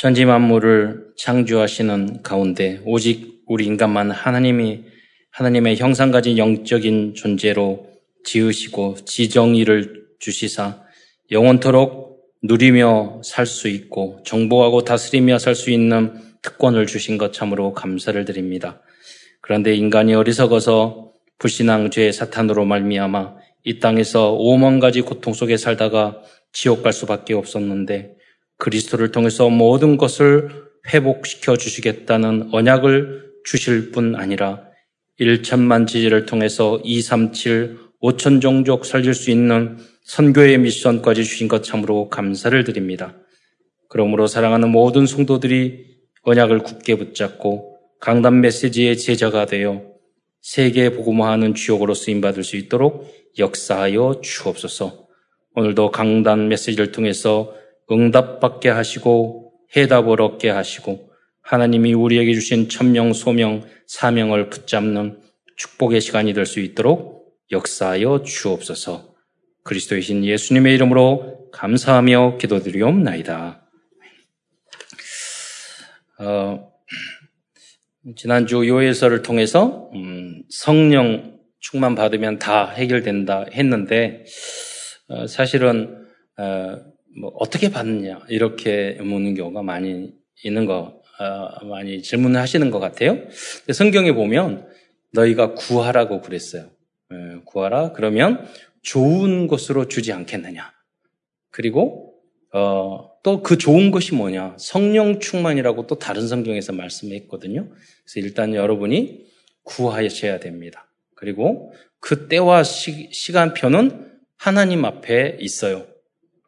전지 만물을 창조하시는 가운데 오직 우리 인간만 하나님이 하나님의 형상 가진 영적인 존재로 지으시고 지정의를 주시사 영원토록 누리며 살 수 있고 정복하고 다스리며 살 수 있는 특권을 주신 것 참으로 감사를 드립니다. 그런데 인간이 어리석어서 불신앙 죄 사탄으로 말미암아 이 땅에서 오만 가지 고통 속에 살다가 지옥 갈 수밖에 없었는데 그리스도를 통해서 모든 것을 회복시켜 주시겠다는 언약을 주실 뿐 아니라 1천만 지지를 통해서 237, 5천 종족 살릴 수 있는 선교의 미션까지 주신 것 참으로 감사를 드립니다. 그러므로 사랑하는 모든 성도들이 언약을 굳게 붙잡고 강단 메시지의 제자가 되어 세계 복음화하는 주역으로 쓰임받을 수 있도록 역사하여 주옵소서. 오늘도 강단 메시지를 통해서 응답받게 하시고 해답을 얻게 하시고 하나님이 우리에게 주신 천명, 소명, 사명을 붙잡는 축복의 시간이 될 수 있도록 역사하여 주옵소서. 그리스도의 신 예수님의 이름으로 감사하며 기도드리옵나이다. 어, 지난주 요예서를 통해서 음, 성령 충만 받으면 다 해결된다 했는데 어, 사실은 어, 뭐 어떻게 받느냐 이렇게 묻는 경우가 많이 있는 거 어, 많이 질문을 하시는 것 같아요. 성경에 보면 너희가 구하라고 그랬어요. 예, 구하라 그러면 좋은 것으로 주지 않겠느냐. 그리고 어, 또 그 좋은 것이 뭐냐? 성령 충만이라고 또 다른 성경에서 말씀했거든요. 그래서 일단 여러분이 구하셔야 됩니다. 그리고 그 때와 시, 시간표는 하나님 앞에 있어요.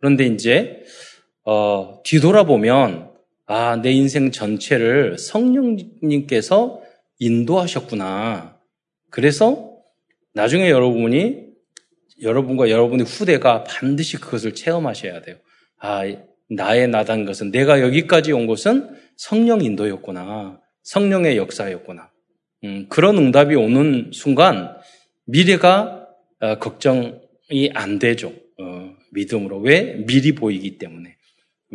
그런데 이제 어, 뒤돌아보면 아, 내 인생 전체를 성령님께서 인도하셨구나. 그래서 나중에 여러분이 여러분과 여러분의 후대가 반드시 그것을 체험하셔야 돼요. 아, 나의 나단 것은 내가 여기까지 온 것은 성령 인도였구나. 성령의 역사였구나. 음, 그런 응답이 오는 순간 미래가 어, 걱정이 안 되죠. 어, 믿음으로. 왜? 미리 보이기 때문에.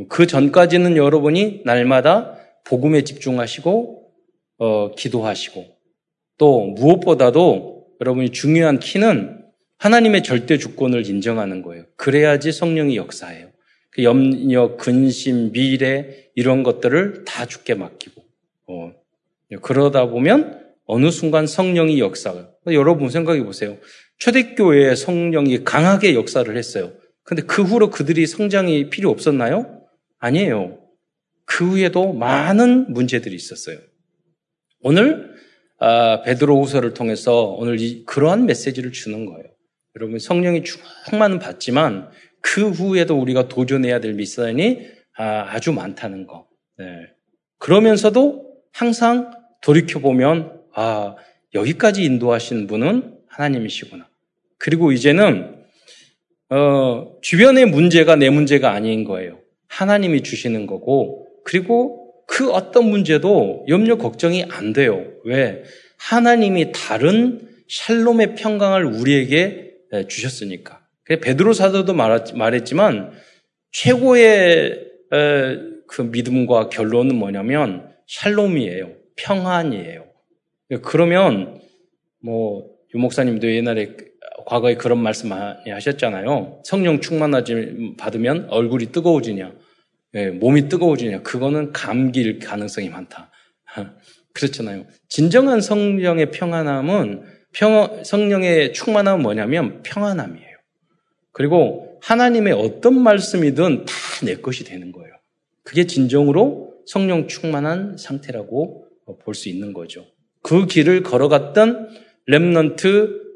그 전까지는 여러분이 날마다 복음에 집중하시고 어, 기도하시고 또 무엇보다도 여러분이 중요한 키는 하나님의 절대 주권을 인정하는 거예요. 그래야지 성령이 역사해요. 그 염려, 근심, 미래 이런 것들을 다 죽게 맡기고 어, 그러다 보면 어느 순간 성령이 역사를 여러분 생각해 보세요. 초대교회에 성령이 강하게 역사를 했어요. 근데 그 후로 그들이 성장이 필요 없었나요? 아니에요. 그 후에도 많은 문제들이 있었어요. 오늘 아, 베드로후서를 통해서 오늘 이, 그러한 메시지를 주는 거예요. 여러분 성령이 충만은 받지만 그 후에도 우리가 도전해야 될 미션이 아, 주 많다는 거. 네. 그러면서도 항상 돌이켜 보면 아 여기까지 인도하신 분은 하나님이시구나. 그리고 이제는 어, 주변의 문제가 내 문제가 아닌 거예요. 하나님이 주시는 거고, 그리고 그 어떤 문제도 염려 걱정이 안 돼요. 왜? 하나님이 다른 샬롬의 평강을 우리에게 주셨으니까. 베드로 사도도 말했지만 최고의 그 믿음과 결론은 뭐냐면 샬롬이에요. 평안이에요. 그러면 뭐 유목사님도 옛날에 과거에 그런 말씀 많이 하셨잖아요. 성령 충만하지 받으면 얼굴이 뜨거워지냐, 예, 몸이 뜨거워지냐. 그거는 감기일 가능성이 많다. 그렇잖아요. 진정한 성령의 평안함은 평, 성령의 충만함은 뭐냐면 평안함이에요. 그리고 하나님의 어떤 말씀이든 다 내 것이 되는 거예요. 그게 진정으로 성령 충만한 상태라고 볼 수 있는 거죠. 그 길을 걸어갔던 렘넌트 어,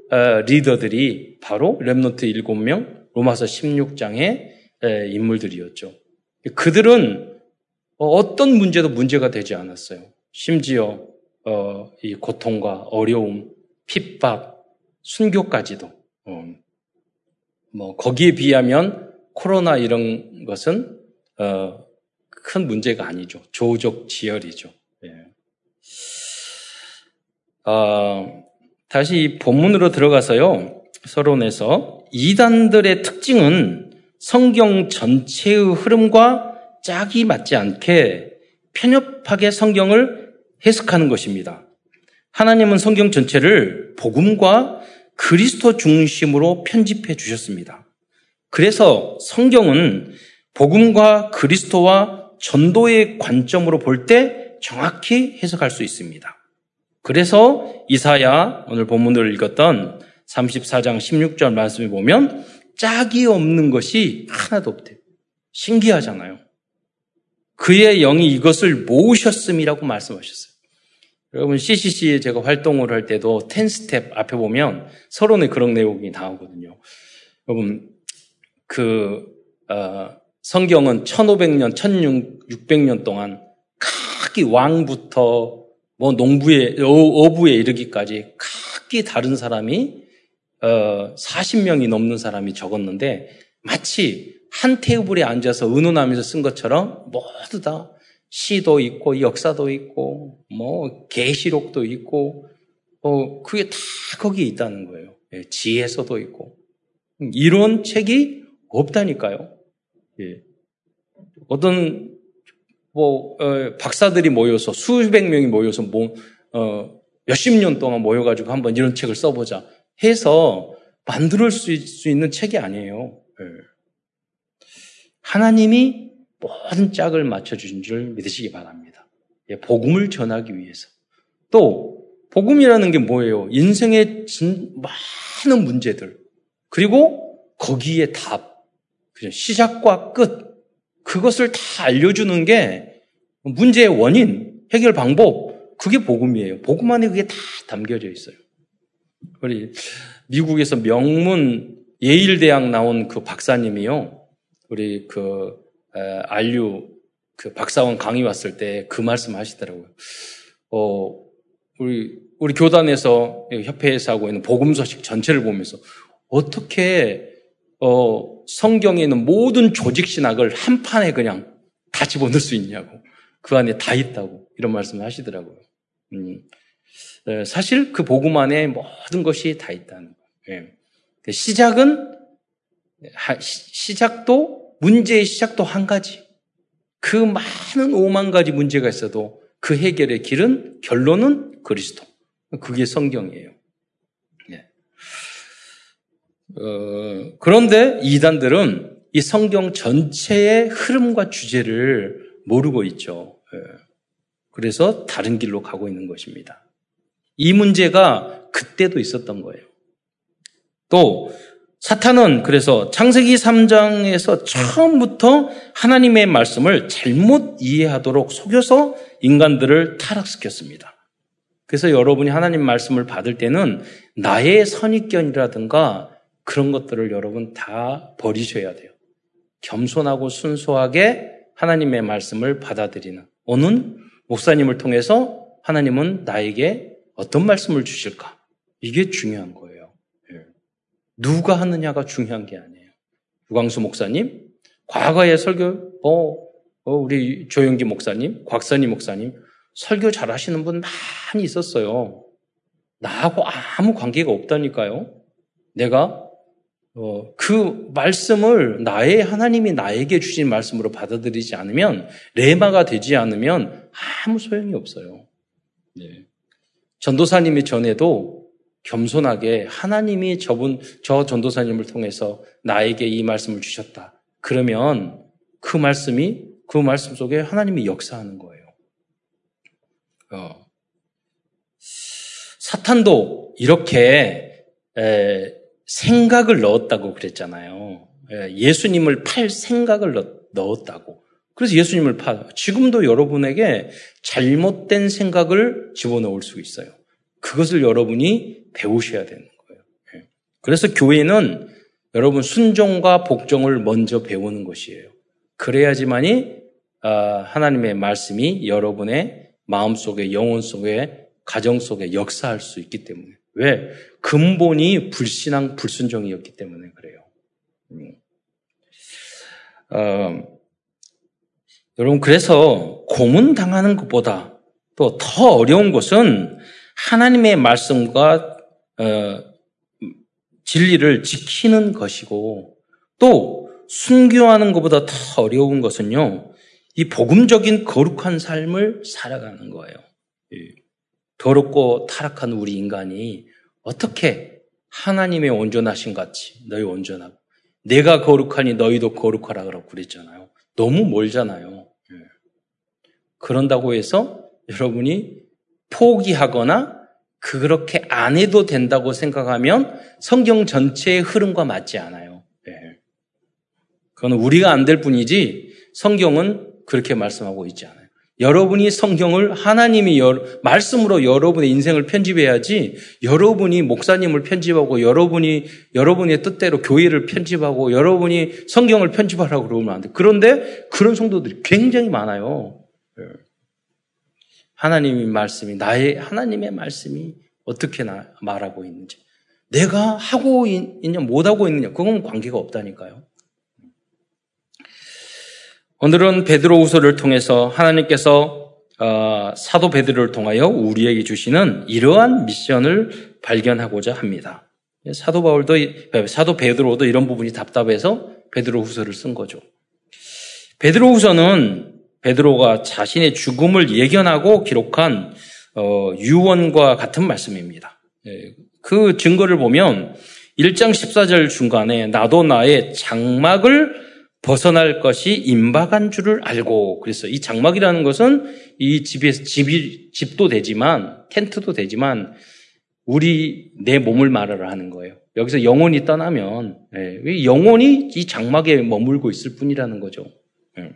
리더들이 바로 렘노트 7명, 로마서 16장의 인물들이었죠. 그들은 어떤 문제도 문제가 되지 않았어요. 심지어 어, 이 고통과 어려움, 핍박, 순교까지도 어, 뭐 거기에 비하면 코로나 이런 것은 큰 문제가 아니죠. 조적 지열이죠. 예. 어, 다시 본문으로 들어가서요. 서론에서 이단들의 특징은 성경 전체의 흐름과 짝이 맞지 않게 편협하게 성경을 해석하는 것입니다. 하나님은 성경 전체를 복음과 그리스도 중심으로 편집해 주셨습니다. 그래서 성경은 복음과 그리스도와 전도의 관점으로 볼 때 정확히 해석할 수 있습니다. 그래서 이사야 오늘 본문을 읽었던 34장 16절 말씀에 보면 짝이 없는 것이 하나도 없대요. 신기하잖아요. 그의 영이 이것을 모으셨음이라고 말씀하셨어요. 여러분 CCC에 제가 활동을 할 때도 10스텝 앞에 보면 서론에 그런 내용이 나오거든요. 여러분 그 어, 성경은 1500년, 1600년 동안 각기 왕부터 뭐 농부에 어부에 이르기까지 각기 다른 사람이 어, 40명이 넘는 사람이 적었는데 마치 한 테이블에 앉아서 의논하면서 쓴 것처럼 모두 다 시도 있고 역사도 있고 뭐 계시록도 있고 어 그게 다 거기에 있다는 거예요. 예, 지혜서도 있고 이런 책이 없다니까요. 예. 어떤 뭐 어, 박사들이 모여서 수백 명이 모여서 뭐 어, 몇십 년 동안 모여가지고 한번 이런 책을 써보자 해서 만들 수, 수 있는 책이 아니에요. 예. 하나님이 모든 짝을 맞춰주신 줄 믿으시기 바랍니다. 예, 복음을 전하기 위해서. 또, 복음이라는 게 뭐예요? 인생의 많은 문제들. 그리고 거기에 답. 시작과 끝. 그것을 다 알려주는 게 문제의 원인, 해결 방법. 그게 복음이에요. 복음 안에 그게 다 담겨져 있어요. 우리 미국에서 명문 예일대학 나온 그 박사님이요. 우리 그 안류 그 박사원 강의 왔을 때 그 말씀 하시더라고요. 어, 우리, 우리 교단에서, 협회에서 하고 있는 복음 소식 전체를 보면서 어떻게, 어, 성경에 있는 모든 조직 신학을 한 판에 그냥 다 집어넣을 수 있냐고. 그 안에 다 있다고. 이런 말씀을 하시더라고요. 음. 사실 그 복음 안에 모든 것이 다 있다는 거예요. 예. 시작은, 시작도 문제의 시작도 한 가지. 그 많은 오만 가지 문제가 있어도 그 해결의 길은 결론은 그리스도. 그게 성경이에요. 네. 어, 그런데 이단들은 이 성경 전체의 흐름과 주제를 모르고 있죠. 네. 그래서 다른 길로 가고 있는 것입니다. 이 문제가 그때도 있었던 거예요. 또 사탄은 그래서 창세기 3장에서 처음부터 하나님의 말씀을 잘못 이해하도록 속여서 인간들을 타락시켰습니다. 그래서 여러분이 하나님 말씀을 받을 때는 나의 선입견이라든가 그런 것들을 여러분 다 버리셔야 돼요. 겸손하고 순수하게 하나님의 말씀을 받아들이는 오는 목사님을 통해서 하나님은 나에게 어떤 말씀을 주실까? 이게 중요한 거예요. 누가 하느냐가 중요한 게 아니에요. 유광수 목사님, 과거에 설교, 어, 어, 우리 조영기 목사님, 곽선희 목사님, 설교 잘 하시는 분 많이 있었어요. 나하고 아무 관계가 없다니까요. 내가 어, 그 말씀을 나의 하나님이 나에게 주신 말씀으로 받아들이지 않으면 레마가 되지 않으면 아무 소용이 없어요. 네. 전도사님이 전에도 겸손하게 하나님이 저분, 저 전도사님을 통해서 나에게 이 말씀을 주셨다. 그러면 그 말씀이, 그 말씀 속에 하나님이 역사하는 거예요. 어. 사탄도 이렇게 에, 생각을 넣었다고 그랬잖아요. 에, 예수님을 팔 생각을 넣, 넣었다고. 그래서 예수님을 파. 지금도 여러분에게 잘못된 생각을 집어넣을 수 있어요. 그것을 여러분이 배우셔야 되는 거예요. 예. 그래서 교회는 여러분 순종과 복종을 먼저 배우는 것이에요. 그래야지만이 아, 하나님의 말씀이 여러분의 마음 속에 영혼 속에 가정 속에 역사할 수 있기 때문에 왜 근본이 불신앙 불순종이었기 때문에 그래요. 음. 어, 여러분 그래서 고문 당하는 것보다 또 더 어려운 것은 하나님의 말씀과 어, 진리를 지키는 것이고 또 순교하는 것보다 더 어려운 것은요. 이 복음적인 거룩한 삶을 살아가는 거예요. 더럽고 타락한 우리 인간이 어떻게 하나님의 온전하신 같이 너희 온전하고 내가 거룩하니 너희도 거룩하라 그러고 그랬잖아요. 너무 멀잖아요. 예. 그런다고 해서 여러분이 포기하거나 그렇게 안 해도 된다고 생각하면 성경 전체의 흐름과 맞지 않아요. 예. 그건 우리가 안 될 뿐이지 성경은 그렇게 말씀하고 있지 않아요. 여러분이 성경을 하나님이 여, 말씀으로 여러분의 인생을 편집해야지 여러분이 목사님을 편집하고 여러분이 여러분의 뜻대로 교회를 편집하고 여러분이 성경을 편집하라고 그러면 안 돼. 그런데 그런 성도들이 굉장히 많아요. 예. 하나님의 말씀이 나의 하나님의 말씀이 어떻게 나, 말하고 있는지 내가 하고 있냐 못하고 있느냐 그건 관계가 없다니까요. 오늘은 베드로후서를 통해서 하나님께서 어, 사도 베드로를 통하여 우리에게 주시는 이러한 미션을 발견하고자 합니다. 사도 바울도 사도 베드로도 이런 부분이 답답해서 베드로후서를 쓴 거죠. 베드로후서는 베드로가 자신의 죽음을 예견하고 기록한 어, 유언과 같은 말씀입니다. 예, 그 증거를 보면 1장 14절 중간에 나도 나의 장막을 벗어날 것이 임박한 줄을 알고 그랬어요. 이 장막이라는 것은 이 집에서 집이 집도 되지만 텐트도 되지만 우리 내 몸을 말하라 하는 거예요. 여기서 영혼이 떠나면 예, 영혼이 이 장막에 머물고 있을 뿐이라는 거죠. 예.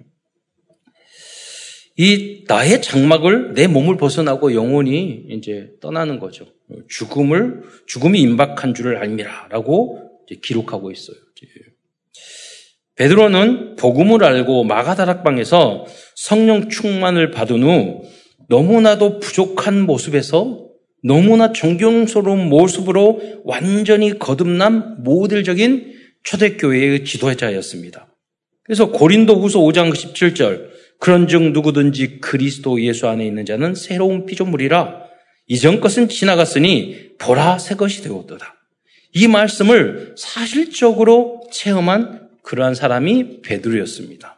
이 나의 장막을 내 몸을 벗어나고 영혼이 이제 떠나는 거죠. 죽음을 죽음이 임박한 줄을 알미라라고 기록하고 있어요. 베드로는 복음을 알고 마가다락방에서 성령 충만을 받은 후 너무나도 부족한 모습에서 너무나 존경스러운 모습으로 완전히 거듭난 모델적인 초대교회의 지도자였습니다. 그래서 고린도 후서 5장 17절 그런즉 누구든지 그리스도 예수 안에 있는 자는 새로운 피조물이라 이전 것은 지나갔으니 보라 새 것이 되었도다. 이 말씀을 사실적으로 체험한 그러한 사람이 베드로였습니다.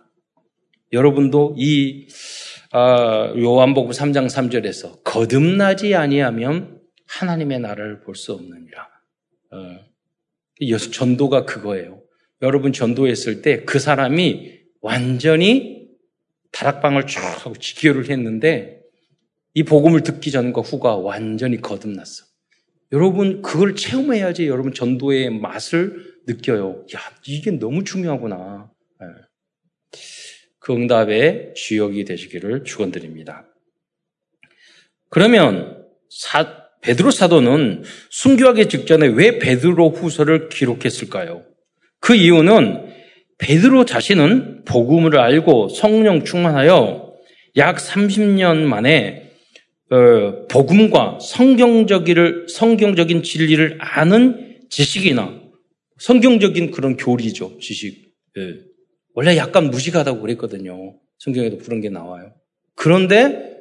여러분도 이 아, 요한복음 3장 3절에서 거듭나지 아니하면 하나님의 나라를 볼 수 없느니라. 어, 전도가 그거예요. 여러분 전도했을 때 그 사람이 완전히 다락방을 쭉 하고 지교를 했는데 이 복음을 듣기 전과 후가 완전히 거듭났어. 여러분 그걸 체험해야지 여러분 전도의 맛을 느껴요. 야, 이게 너무 중요하구나. 네. 그 응답의 주역이 되시기를 축원드립니다. 그러면 사, 베드로 사도는 순교하기 직전에 왜 베드로 후서를 기록했을까요? 그 이유는 베드로 자신은 복음을 알고 성령 충만하여 약 30년 만에 어, 복음과 성경적인 진리를 아는 지식이나 성경적인 그런 교리죠, 지식. 예. 원래 약간 무식하다고 그랬거든요. 성경에도 그런 게 나와요. 그런데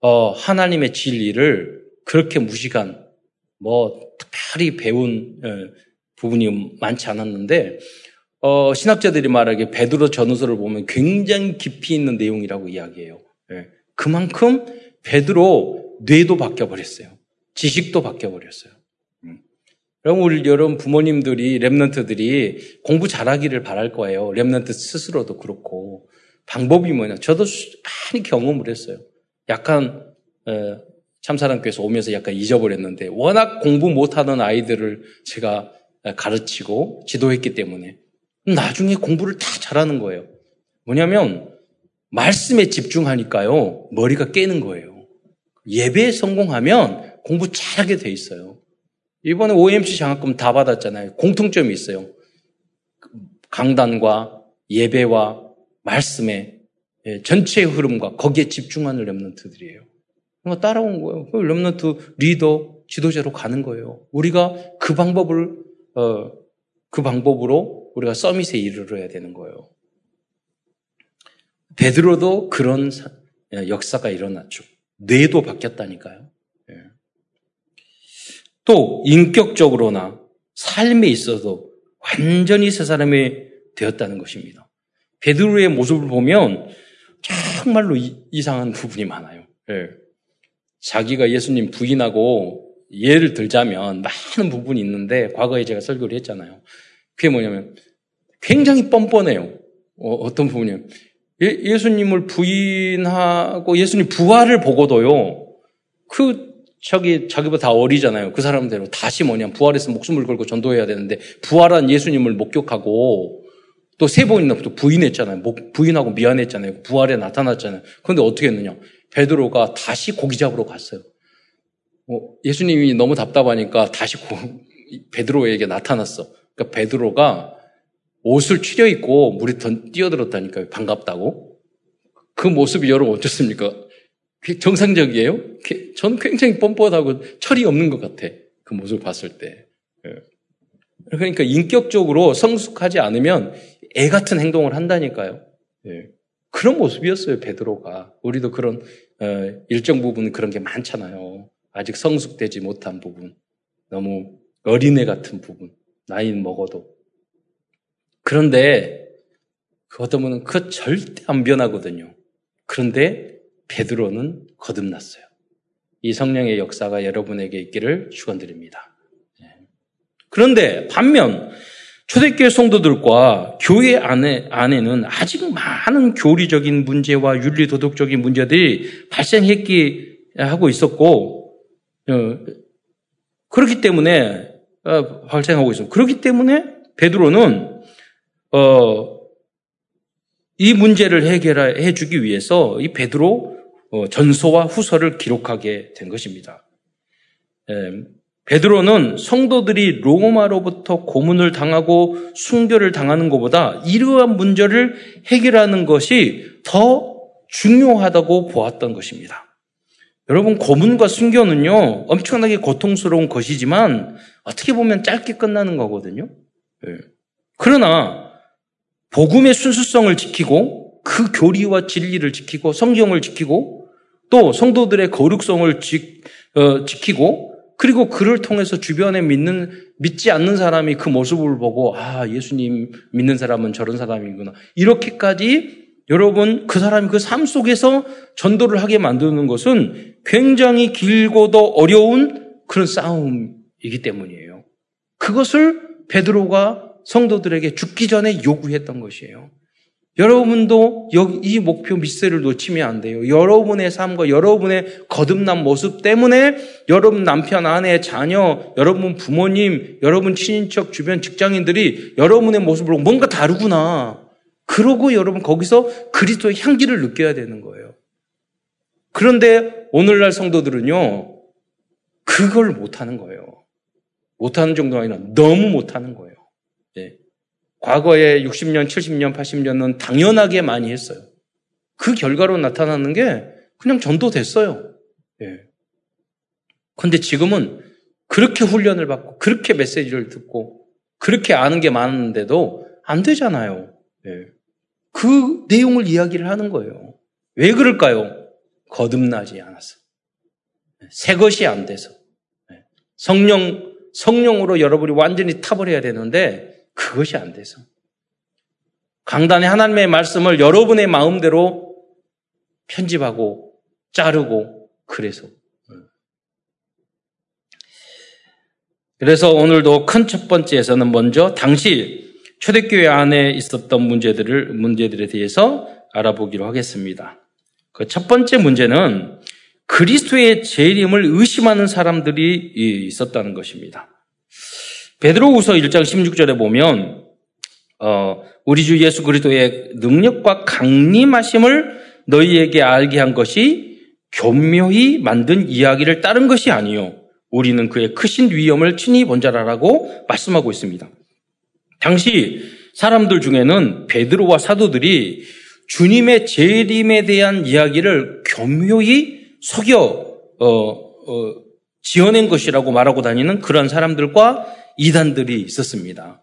어, 하나님의 진리를 그렇게 무식한 뭐 특별히 배운 예, 부분이 많지 않았는데 어, 신학자들이 말하기에 베드로 전후서를 보면 굉장히 깊이 있는 내용이라고 이야기해요. 예. 그만큼 베드로 뇌도 바뀌어 버렸어요. 지식도 바뀌어 버렸어요. 여러분, 우리 여러분 부모님들이, Remnant들이 공부 잘하기를 바랄 거예요. Remnant 스스로도 그렇고. 방법이 뭐냐. 저도 많이 경험을 했어요. 약간, 에, 참사랑교에서 오면서 약간 잊어버렸는데, 워낙 공부 못하는 아이들을 제가 가르치고 지도했기 때문에, 나중에 공부를 다 잘하는 거예요. 뭐냐면, 말씀에 집중하니까요, 머리가 깨는 거예요. 예배에 성공하면 공부 잘하게 돼 있어요. 이번에 OMC 장학금 다 받았잖아요. 공통점이 있어요. 강단과 예배와 말씀의 예, 전체의 흐름과 거기에 집중하는 렘런트들이에요. 그러 따라온 거예요. 그 렘런트 리더, 지도자로 가는 거예요. 우리가 그 방법을 어, 그 방법으로 우리가 서밋에 이르러야 되는 거예요. 베드로도 그런 예, 역사가 일어났죠. 뇌도 바뀌었다니까요. 또 인격적으로나 삶에 있어도 완전히 새 사람이 되었다는 것입니다. 베드로의 모습을 보면 정말로 이, 상한 부분이 많아요. 예. 자기가 예수님 부인하고 예를 들자면 많은 부분이 있는데 과거에 제가 설교를 했잖아요. 그게 뭐냐면 굉장히 뻔뻔해요. 어, 떤 부분이요? 예, 수님을 부인하고 예수님 부활을 보고도요. 그 저기 자기보다 다 어리잖아요. 그 사람대로 다시 뭐냐 부활해서 목숨을 걸고 전도해야 되는데 부활한 예수님을 목격하고 또 세 번이나 또 부인했잖아요. 부인하고 미안했잖아요. 부활에 나타났잖아요. 그런데 어떻게 했느냐? 베드로가 다시 고기 잡으러 갔어요. 어, 예수님이 너무 답답하니까 다시 고, 베드로에게 나타났어. 그러니까 베드로가 옷을 추려 입고 물에 뛰어들었다니까요. 반갑다고. 그 모습이 여러분 어떻습니까? 정상적이에요? 저는 굉장히 뻔뻔하고 철이 없는 것 같아. 그 모습을 봤을 때. 예. 그러니까 인격적으로 성숙하지 않으면 애 같은 행동을 한다니까요. 예. 그런 모습이었어요, 베드로가. 우리도 그런 어, 일정 부분 그런 게 많잖아요. 아직 성숙되지 못한 부분, 너무 어린애 같은 부분, 나이는 먹어도. 그런데 그 어떤 분은 그 절대 안 변하거든요. 그런데 베드로는 거듭났어요. 이 성령의 역사가 여러분에게 있기를 축원드립니다. 예. 그런데 반면 초대교회 성도들과 교회 안에, 안에는 아직 많은 교리적인 문제와 윤리 도덕적인 문제들이 발생했기 하고 있었고 어, 그렇기 때문에 어, 발생하고 있어. 그렇기 때문에 베드로는 어, 이 문제를 해결해 주기 위해서 이 베드로 어, 전서와 후서를 기록하게 된 것입니다. 예, 베드로는 성도들이 로마로부터 고문을 당하고 순교를 당하는 것보다 이러한 문제를 해결하는 것이 더 중요하다고 보았던 것입니다. 여러분, 고문과 순교는요, 엄청나게 고통스러운 것이지만, 어떻게 보면 짧게 끝나는 거거든요. 예. 그러나, 복음의 순수성을 지키고, 그 교리와 진리를 지키고, 성경을 지키고, 또 성도들의 거룩성을 지, 어, 지키고 그리고 그를 통해서 주변에 믿는 믿지 않는 사람이 그 모습을 보고 아 예수님 믿는 사람은 저런 사람이구나 이렇게까지 여러분 그 사람이 그 삶 속에서 전도를 하게 만드는 것은 굉장히 길고도 어려운 그런 싸움이기 때문이에요. 그것을 베드로가 성도들에게 죽기 전에 요구했던 것이에요. 여러분도 이 목표 미세를 놓치면 안 돼요. 여러분의 삶과 여러분의 거듭난 모습 때문에 여러분 남편, 아내, 자녀, 여러분 부모님, 여러분 친인척, 주변 직장인들이 여러분의 모습을 뭔가 다르구나. 그러고 여러분 거기서 그리스도의 향기를 느껴야 되는 거예요. 그런데 오늘날 성도들은요, 그걸 못하는 거예요. 못하는 정도가 아니라 너무 못하는 거예요. 네. 과거에 60년, 70년, 80년은 당연하게 많이 했어요. 그 결과로 나타나는 게 그냥 전도됐어요. 예. 근데 지금은 그렇게 훈련을 받고 그렇게 메시지를 듣고 그렇게 아는 게 많은데도 안 되잖아요. 예. 그 내용을 이야기를 하는 거예요. 왜 그럴까요? 거듭나지 않아서. 새 것이 안 돼서. 예. 성령, 성령으로 여러분이 완전히 타버려야 되는데 그것이 안 돼서. 강단에 하나님의 말씀을 여러분의 마음대로 편집하고 자르고 그래서. 그래서 오늘도 큰 첫 번째에서는 먼저 당시 초대교회 안에 있었던 문제들을, 문제들에 대해서 알아보기로 하겠습니다. 그 첫 번째 문제는 그리스도의 재림을 의심하는 사람들이 있었다는 것입니다. 베드로후서 1장 16절에 보면 어, 우리 주 예수 그리스도의 능력과 강림하심을 너희에게 알게 한 것이 교묘히 만든 이야기를 따른 것이 아니요 우리는 그의 크신 위엄을 친히 본 자라라고 말씀하고 있습니다. 당시 사람들 중에는 베드로와 사도들이 주님의 재림에 대한 이야기를 교묘히 속여 어, 어, 지어낸 것이라고 말하고 다니는 그런 사람들과 이단들이 있었습니다.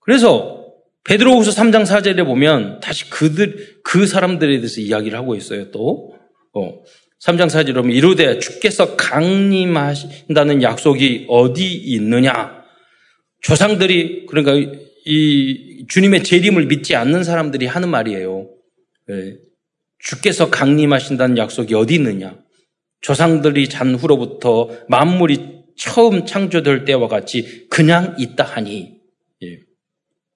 그래서 베드로후서 3장 4절에 보면 다시 그들 그 사람들에 대해서 이야기를 하고 있어요. 또 어, 3장 4절에 보면 이르되 주께서 강림하신다는 약속이 어디 있느냐? 조상들이 그러니까 이 주님의 재림을 믿지 않는 사람들이 하는 말이에요. 네. 주께서 강림하신다는 약속이 어디 있느냐? 조상들이 잔 후로부터 만물이 처음 창조될 때와 같이 그냥 있다 하니 예.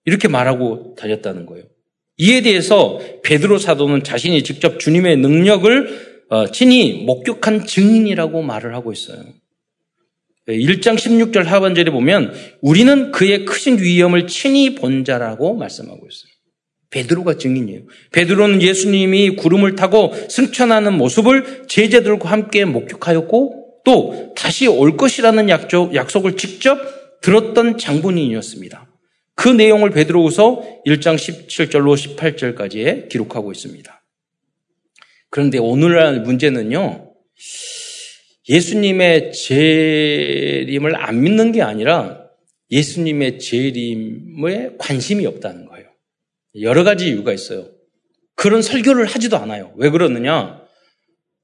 이렇게 말하고 다녔다는 거예요. 이에 대해서 베드로 사도는 자신이 직접 주님의 능력을 어, 친히 목격한 증인이라고 말을 하고 있어요. 1장 16절 하반절에 보면 우리는 그의 크신 위엄을 친히 본 자라고 말씀하고 있어요. 베드로가 증인이에요. 베드로는 예수님이 구름을 타고 승천하는 모습을 제자들과 함께 목격하였고 또 다시 올 것이라는 약속, 약속을 직접 들었던 장본인이었습니다. 그 내용을 베드로후서 1장 17절로 18절까지에 기록하고 있습니다. 그런데 오늘날 문제는요. 예수님의 재림을 안 믿는 게 아니라 예수님의 재림에 관심이 없다는 거예요. 여러 가지 이유가 있어요. 그런 설교를 하지도 않아요. 왜 그러느냐?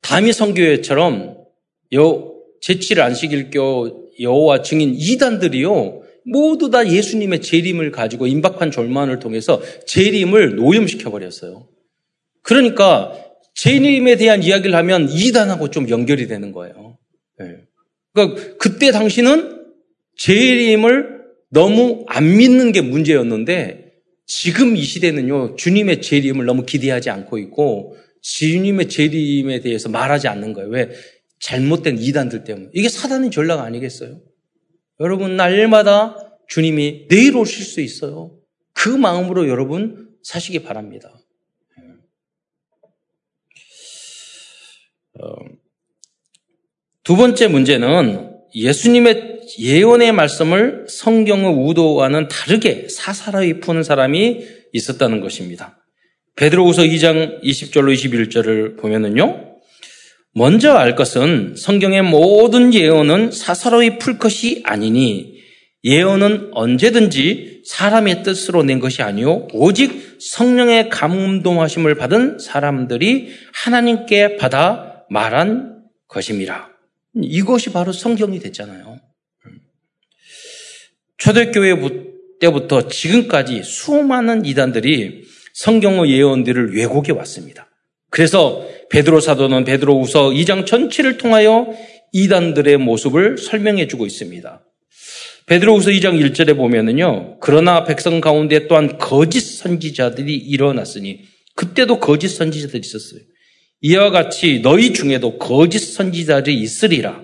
다미 성교회처럼 여 제칠 안식일교 여호와 증인 이단들이요. 모두 다 예수님의 재림을 가지고 임박한 졸만을 통해서 재림을 노염시켜 버렸어요. 그러니까 재림에 대한 이야기를 하면 이단하고 좀 연결이 되는 거예요. 네. 그러니까 그때 당시는 재림을 너무 안 믿는 게 문제였는데 지금 이 시대는요 주님의 재림을 너무 기대하지 않고 있고 주님의 재림에 대해서 말하지 않는 거예요. 왜? 잘못된 이단들 때문에 이게 사단의 전략 아니겠어요? 여러분 날마다 주님이 내일 오실 수 있어요. 그 마음으로 여러분 사시기 바랍니다. 어, 두 번째 문제는 예수님의 예언의 말씀을 성경의 우도와는 다르게 사사로이 푸는 사람이 있었다는 것입니다. 베드로후서 2장 20절로 21절을 보면은요. 먼저 알 것은 성경의 모든 예언은 사사로이 풀 것이 아니니 예언은 언제든지 사람의 뜻으로 낸 것이 아니요 오직 성령의 감동하심을 받은 사람들이 하나님께 받아 말한 것입니다. 이것이 바로 성경이 됐잖아요. 초대교회 때부터 지금까지 수많은 이단들이 성경의 예언들을 왜곡해 왔습니다. 그래서 베드로 사도는 베드로우서 2장 전체를 통하여 이단들의 모습을 설명해 주고 있습니다. 베드로우서 2장 1절에 보면은요. 그러나 백성 가운데 또한 거짓 선지자들이 일어났으니 그때도 거짓 선지자들이 있었어요. 이와 같이 너희 중에도 거짓 선지자들이 있으리라.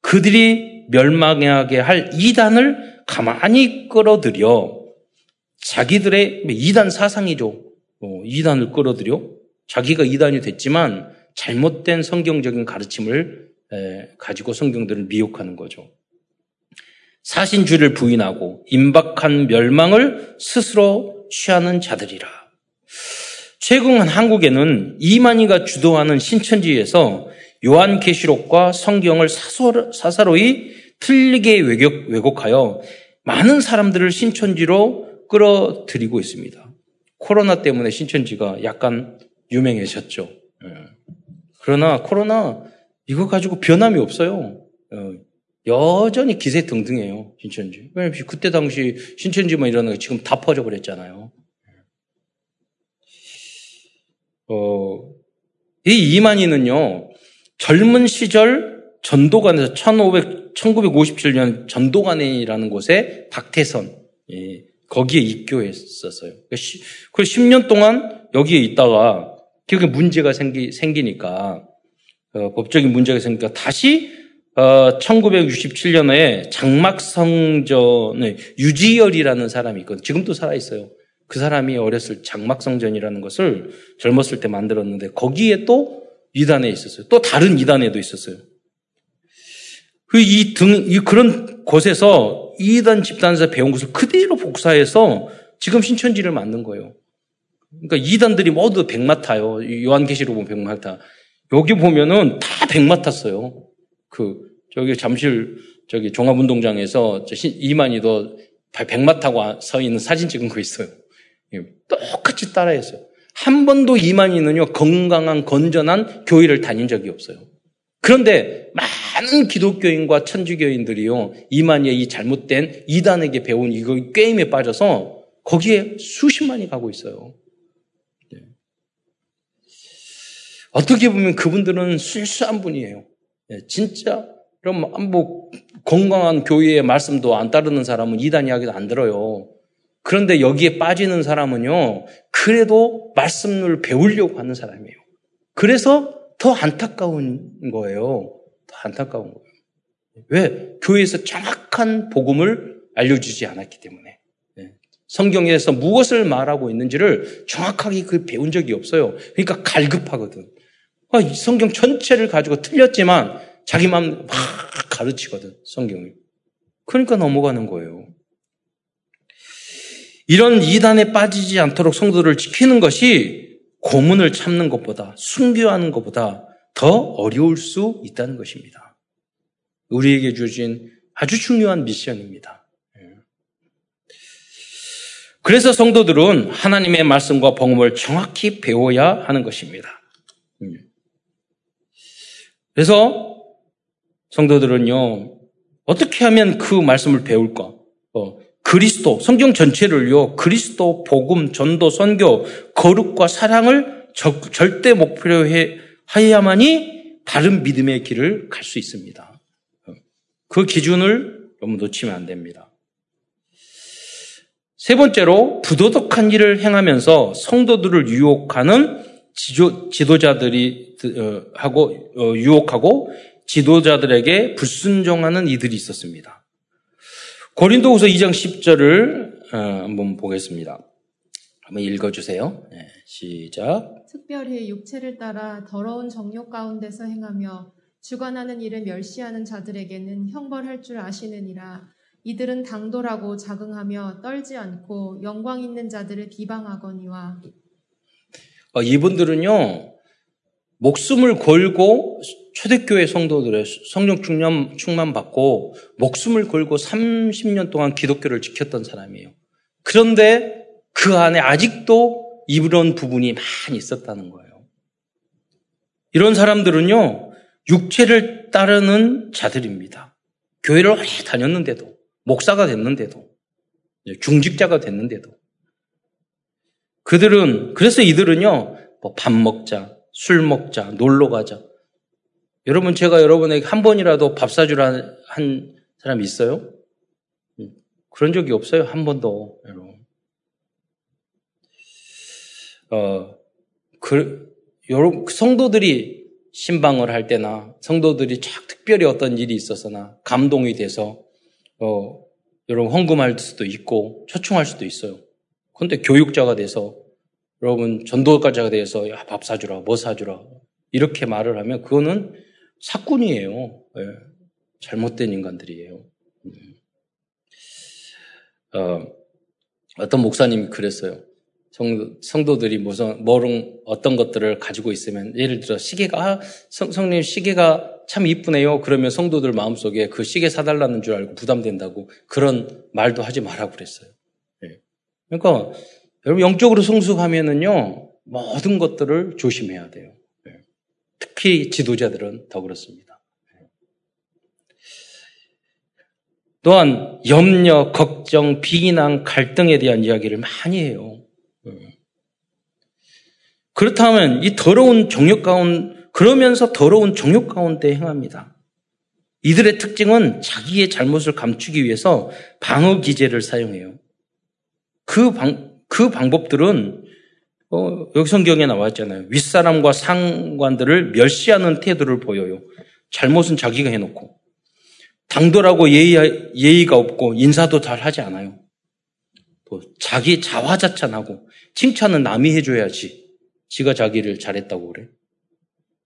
그들이 멸망하게 할 이단을 가만히 끌어들여 자기들의 이단 사상이죠. 어, 이단을 끌어들여 자기가 이단이 됐지만 잘못된 성경적인 가르침을 가지고 성경들을 미혹하는 거죠. 사신주를 부인하고 임박한 멸망을 스스로 취하는 자들이라. 최근 한국에는 이만희가 주도하는 신천지에서 요한계시록과 성경을 사사로이 틀리게 왜곡, 왜곡하여 많은 사람들을 신천지로 끌어들이고 있습니다. 코로나 때문에 신천지가 약간 유명해졌죠. 예. 그러나 코로나 이거 가지고 변함이 없어요. 어, 여전히 기세 등등해요, 신천지. 왜냐면 그때 당시 신천지만 거 지금 다 퍼져 버렸잖아요. 어, 이 이만희는요, 젊은 시절 전도관에서 1500, 1957년 전도관이라는 곳에 박태선, 예, 거기에 입교했었어요. 그 10년 동안 여기에 있다가, 그게 문제가 생기, 생기니까, 어, 법적인 문제가 생기니까 다시 어, 1967년에 장막성전의 유지열이라는 사람이 있거든요. 지금도 살아있어요. 그 사람이 어렸을 장막성전이라는 것을 젊었을 때 만들었는데 거기에 또 이단에 있었어요. 또 다른 이단에도 있었어요. 그 이 등, 이 그런 곳에서 이단 집단에서 배운 것을 그대로 복사해서 지금 신천지를 만든 거예요. 그러니까 이단들이 모두 백마 타요. 요한계시록 보면 백마 타. 여기 보면은 다 백마 탔어요. 그 저기 잠실 저기 종합운동장에서 이만희도 백마 타고 서 있는 사진 찍은 거 있어요. 예, 똑같이 따라했어요. 한 번도 이만희는요 건강한 건전한 교회를 다닌 적이 없어요. 그런데 많은 기독교인과 천주교인들이요 이만희의 이 잘못된 이단에게 배운 이거 게임에 빠져서 거기에 수십만이 가고 있어요. 네. 어떻게 보면 그분들은 순수한 분이에요. 예, 진짜 그럼 뭐 건강한 교회의 말씀도 안 따르는 사람은 이단 이야기도 안 들어요. 그런데 여기에 빠지는 사람은요, 그래도 말씀을 배우려고 하는 사람이에요. 그래서 더 안타까운 거예요. 더 안타까운 거예요. 왜? 교회에서 정확한 복음을 알려주지 않았기 때문에. 네. 성경에서 무엇을 말하고 있는지를 정확하게 그 배운 적이 없어요. 그러니까 갈급하거든. 아, 성경 전체를 가지고 틀렸지만 자기 마음 막 가르치거든, 성경을. 그러니까 넘어가는 거예요. 이런 이단에 빠지지 않도록 성도를 지키는 것이 고문을 참는 것보다 순교하는 것보다 더 어려울 수 있다는 것입니다. 우리에게 주신 아주 중요한 미션입니다. 예. 그래서 성도들은 하나님의 말씀과 복음을 정확히 배워야 하는 것입니다. 음. 그래서 성도들은요, 어떻게 하면 그 말씀을 배울까? 어, 그리스도, 성경 전체를요, 그리스도, 복음, 전도, 선교, 거룩과 사랑을 저, 절대 목표로 해, 하야만이 바른 믿음의 길을 갈 수 있습니다. 그 기준을 너무 놓치면 안 됩니다. 세 번째로 부도덕한 일을 행하면서 성도들을 유혹하는 지도, 지도자들이 어, 하고 어, 유혹하고 지도자들에게 불순종하는 이들이 있었습니다. 고린도후서 2장 10절을 어, 한번 보겠습니다. 한번 읽어주세요. 네, 시작. 특별히 육체를 따라 더러운 정욕 가운데서 행하며 주관하는 일을 멸시하는 자들에게는 형벌할 줄 아시느니라. 이들은 당돌하고 자긍하며 떨지 않고 영광 있는 자들을 비방하거니와. 어, 이분들은요 목숨을 걸고 초대교회 성도들의 성령 충만, 충만 받고 목숨을 걸고 30년 동안 기독교를 지켰던 사람이에요. 그런데 그 안에 아직도 이런 부분이 많이 있었다는 거예요. 이런 사람들은요, 육체를 따르는 자들입니다. 교회를 오래 다녔는데도, 목사가 됐는데도, 중직자가 됐는데도. 그들은, 그래서 이들은요, 뭐 밥 먹자, 술 먹자, 놀러 가자. 여러분, 제가 여러분에게 한 번이라도 밥 사주라 한 사람 있어요? 음, 그런 적이 없어요. 한 번도, 여러분. 어, 그, 여러분, 성도들이 신방을 할 때나, 성도들이 쫙 특별히 어떤 일이 있어서나, 감동이 돼서, 어, 여러분, 헌금할 수도 있고, 초청할 수도 있어요. 그런데 교육자가 돼서, 여러분, 전도가자가 돼서, 야, 밥 사주라, 뭐 사주라. 이렇게 말을 하면, 그거는 사꾼이에요. 네. 잘못된 인간들이에요. 음. 어, 어떤 목사님이 그랬어요. 성도, 들이 무슨, 뭐른 어떤 것들을 가지고 있으면, 예를 들어, 시계가, 아, 성, 성님 시계가 참 이쁘네요. 그러면 성도들 마음속에 그 시계 사달라는 줄 알고 부담된다고 그런 말도 하지 말라고 그랬어요. 네. 그러니까, 여러분, 영적으로 성숙하면은요, 모든 것들을 조심해야 돼요. 특히 지도자들은 더 그렇습니다. 또한 염려, 걱정, 비난, 갈등에 대한 이야기를 많이 해요. 그렇다면 이 더러운 정욕 가운 그러면서 더러운 정욕 가운데 행합니다. 이들의 특징은 자기의 잘못을 감추기 위해서 방어 기제를 사용해요. 그 방, 그 방법들은 어, 여기 성경에 나와 있잖아요. 윗사람과 상관들을 멸시하는 태도를 보여요. 잘못은 자기가 해놓고. 당돌하고 예의, 예의가 없고 인사도 잘 하지 않아요. 또 자기 자화자찬하고 칭찬은 남이 해줘야지. 지가 자기를 잘했다고 그래.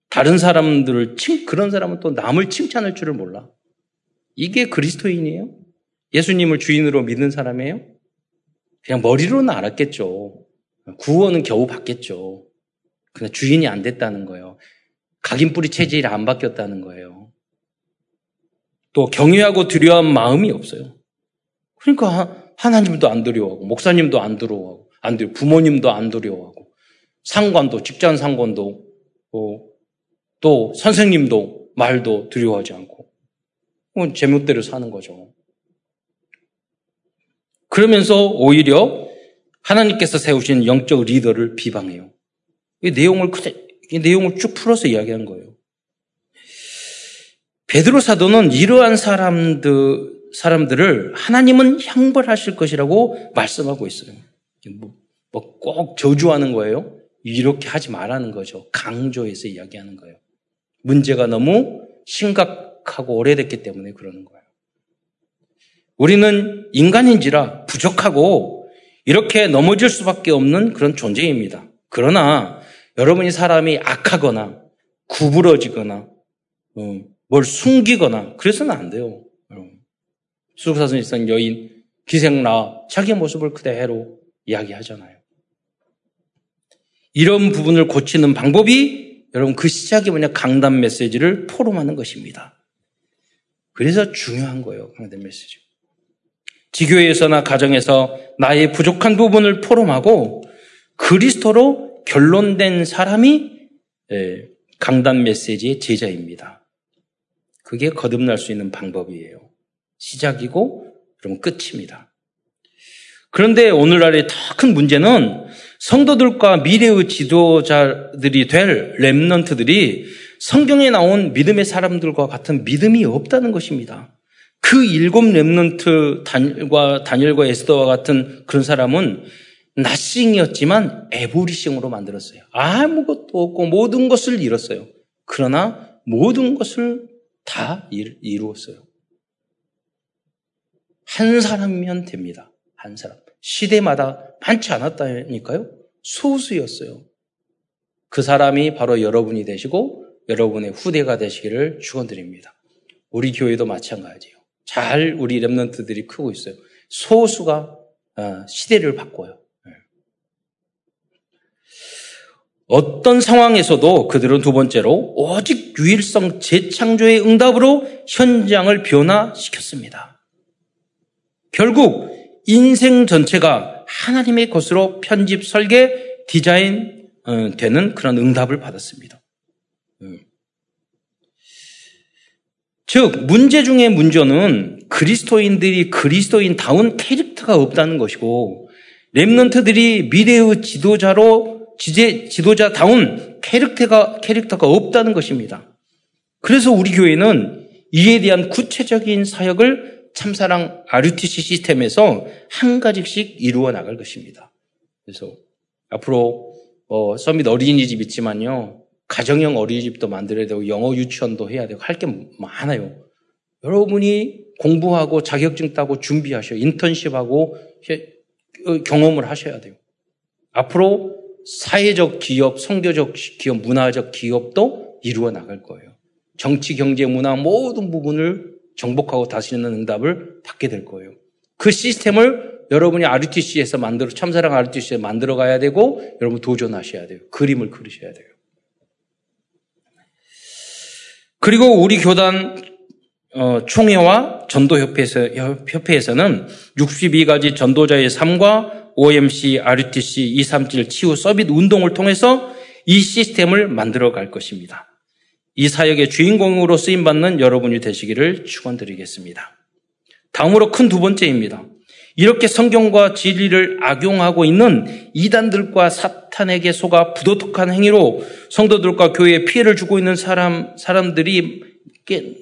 다른 사람들을 칭, 그런 사람은 또 남을 칭찬할 줄을 몰라. 이게 그리스도인이에요? 예수님을 주인으로 믿는 사람이에요? 그냥 머리로는 알았겠죠. 구원은 겨우 받겠죠. 그러나 주인이 안 됐다는 거예요. 각인 뿌리 체질이 안 바뀌었다는 거예요. 또 경외하고 두려운 마음이 없어요. 그러니까 하나님도 안 두려워하고 목사님도 안 두려워하고 안 두려 부모님도 안 두려워하고 상관도 직장 상관도 어, 또 선생님도 말도 두려워하지 않고 제멋대로 사는 거죠. 그러면서 오히려 하나님께서 세우신 영적 리더를 비방해요. 이 내용을 이 내용을 쭉 풀어서 이야기한 거예요. 베드로 사도는 이러한 사람들, 사람들을 하나님은 형벌하실 것이라고 말씀하고 있어요. 뭐, 뭐꼭 저주하는 거예요. 이렇게 하지 말라는 거죠. 강조해서 이야기하는 거예요. 문제가 너무 심각하고 오래됐기 때문에 그러는 거예요. 우리는 인간인지라 부족하고 이렇게 넘어질 수밖에 없는 그런 존재입니다. 그러나 여러분이 사람이 악하거나 구부러지거나 어, 뭘 숨기거나 그래서는 안 돼요. 수국사선에 있던 여인 기생나 자기 모습을 그대로 이야기하잖아요. 이런 부분을 고치는 방법이 여러분 그 시작이 뭐냐 강단 메시지를 포럼하는 것입니다. 그래서 중요한 거예요. 강단 메시지. 지교회에서나 가정에서 나의 부족한 부분을 포럼하고 그리스도로 결론된 사람이 예, 강단 메시지의 제자입니다. 그게 거듭날 수 있는 방법이에요. 시작이고 그럼 끝입니다. 그런데 오늘날의 더 큰 문제는 성도들과 미래의 지도자들이 될 Remnant들이 성경에 나온 믿음의 사람들과 같은 믿음이 없다는 것입니다. 그 일곱 Remnant 단일과 다니엘과 에스더와 같은 그런 사람은 nothing이었지만 everything으로 만들었어요. 아무것도 없고 모든 것을 잃었어요. 그러나 모든 것을 다 이루었어요. 한 사람이면 됩니다. 한 사람. 시대마다 많지 않았다니까요. 소수였어요. 그 사람이 바로 여러분이 되시고 여러분의 후대가 되시기를 축원드립니다. 우리 교회도 마찬가지예요. 잘 우리 랩런트들이 크고 있어요. 소수가 어, 시대를 바꿔요. 네. 어떤 상황에서도 그들은 두 번째로 오직 유일성 재창조의 응답으로 현장을 변화시켰습니다. 결국 인생 전체가 하나님의 것으로 편집, 설계, 디자인 어, 되는 그런 응답을 받았습니다. 즉 문제 중의 문제는 그리스도인들이 그리스도인다운 캐릭터가 없다는 것이고 렘넌트들이 미래의 지도자로 지제 지도자다운 캐릭터가 캐릭터가 없다는 것입니다. 그래서 우리 교회는 이에 대한 구체적인 사역을 참사랑 RUTC 시스템에서 한 가지씩 이루어 나갈 것입니다. 그래서 앞으로 어, 서밋 어린이집 있지만요. 가정형 어린이집도 만들어야 되고 영어 유치원도 해야 되고 할 게 많아요. 여러분이 공부하고 자격증 따고 준비하셔야 인턴십하고 어, 경험을 하셔야 돼요. 앞으로 사회적 기업, 성교적 기업, 문화적 기업도 이루어 나갈 거예요. 정치, 경제, 문화 모든 부분을 정복하고 다시는 응답을 받게 될 거예요. 그 시스템을 여러분이 RUTC에서 만들어, 참사랑 RUTC에 만들어 가야 되고, 여러분 도전하셔야 돼요. 그림을 그리셔야 돼요. 그리고 우리 교단 어, 총회와 전도협회에서, 협회에서는 62가지 전도자의 삶과 OMC, RUTC, 237 치유 서밋 운동을 통해서 이 시스템을 만들어 갈 것입니다. 이 사역의 주인공으로 쓰임받는 여러분이 되시기를 축원드리겠습니다. 다음으로 큰 두 번째입니다. 이렇게 성경과 진리를 악용하고 있는 이단들과 사 탄에게 속아 부도덕한 행위로 성도들과 교회에 피해를 주고 있는 사람, 사람들이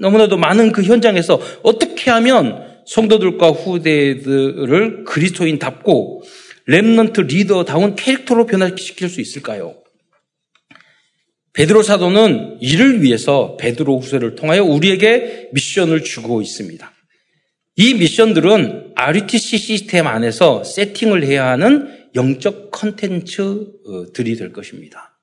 너무나도 많은 그 현장에서 어떻게 하면 성도들과 후대들을 그리스도인답고 Remnant 리더다운 캐릭터로 변화시킬 수 있을까요? 베드로 사도는 이를 위해서 베드로 후서를 통하여 우리에게 미션을 주고 있습니다. 이 미션들은 RUTC 시스템 안에서 세팅을 해야 하는 영적 컨텐츠들이 될 것입니다.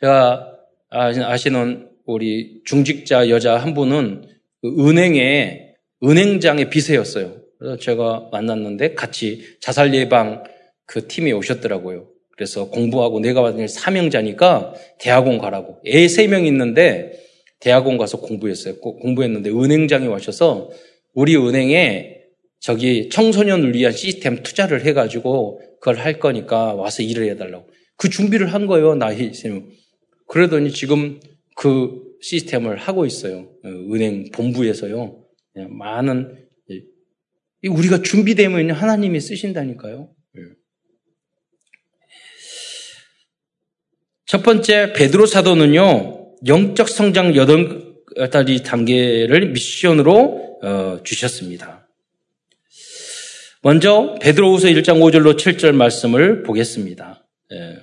제가 아시는 우리 중직자 여자 한 분은 그 은행에 은행장의 비서였어요. 그래서 제가 만났는데 같이 자살 예방 그 팀이 오셨더라고요. 그래서 공부하고 내가 받은 일 사명자니까 대학원 가라고. 애 세 명 있는데 대학원 가서 공부했어요. 공부했는데 은행장에 와셔서 우리 은행에 저기 청소년을 위한 시스템 투자를 해가지고 그걸 할 거니까 와서 일을 해달라고. 그 준비를 한 거예요, 나이 쌤. 그러더니 지금 그 시스템을 하고 있어요. 어, 은행 본부에서요. 예, 많은, 우리가 준비되면 하나님이 쓰신다니까요. 예. 첫 번째 베드로 사도는요 영적 성장 여덟 가지 단계를 미션으로 어, 주셨습니다. 먼저 베드로후서 1장 5절로 7절 말씀을 보겠습니다. 예.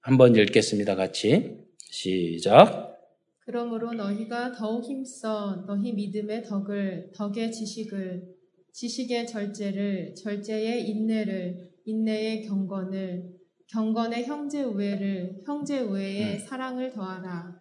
한번 읽겠습니다. 같이 시작. 그러므로 너희가 더욱 힘써 너희 믿음의 덕을 덕의 지식을 지식의 절제를 절제의 인내를 인내의 경건을 경건의 형제 우애를 형제 우애의 음. 사랑을 더하라.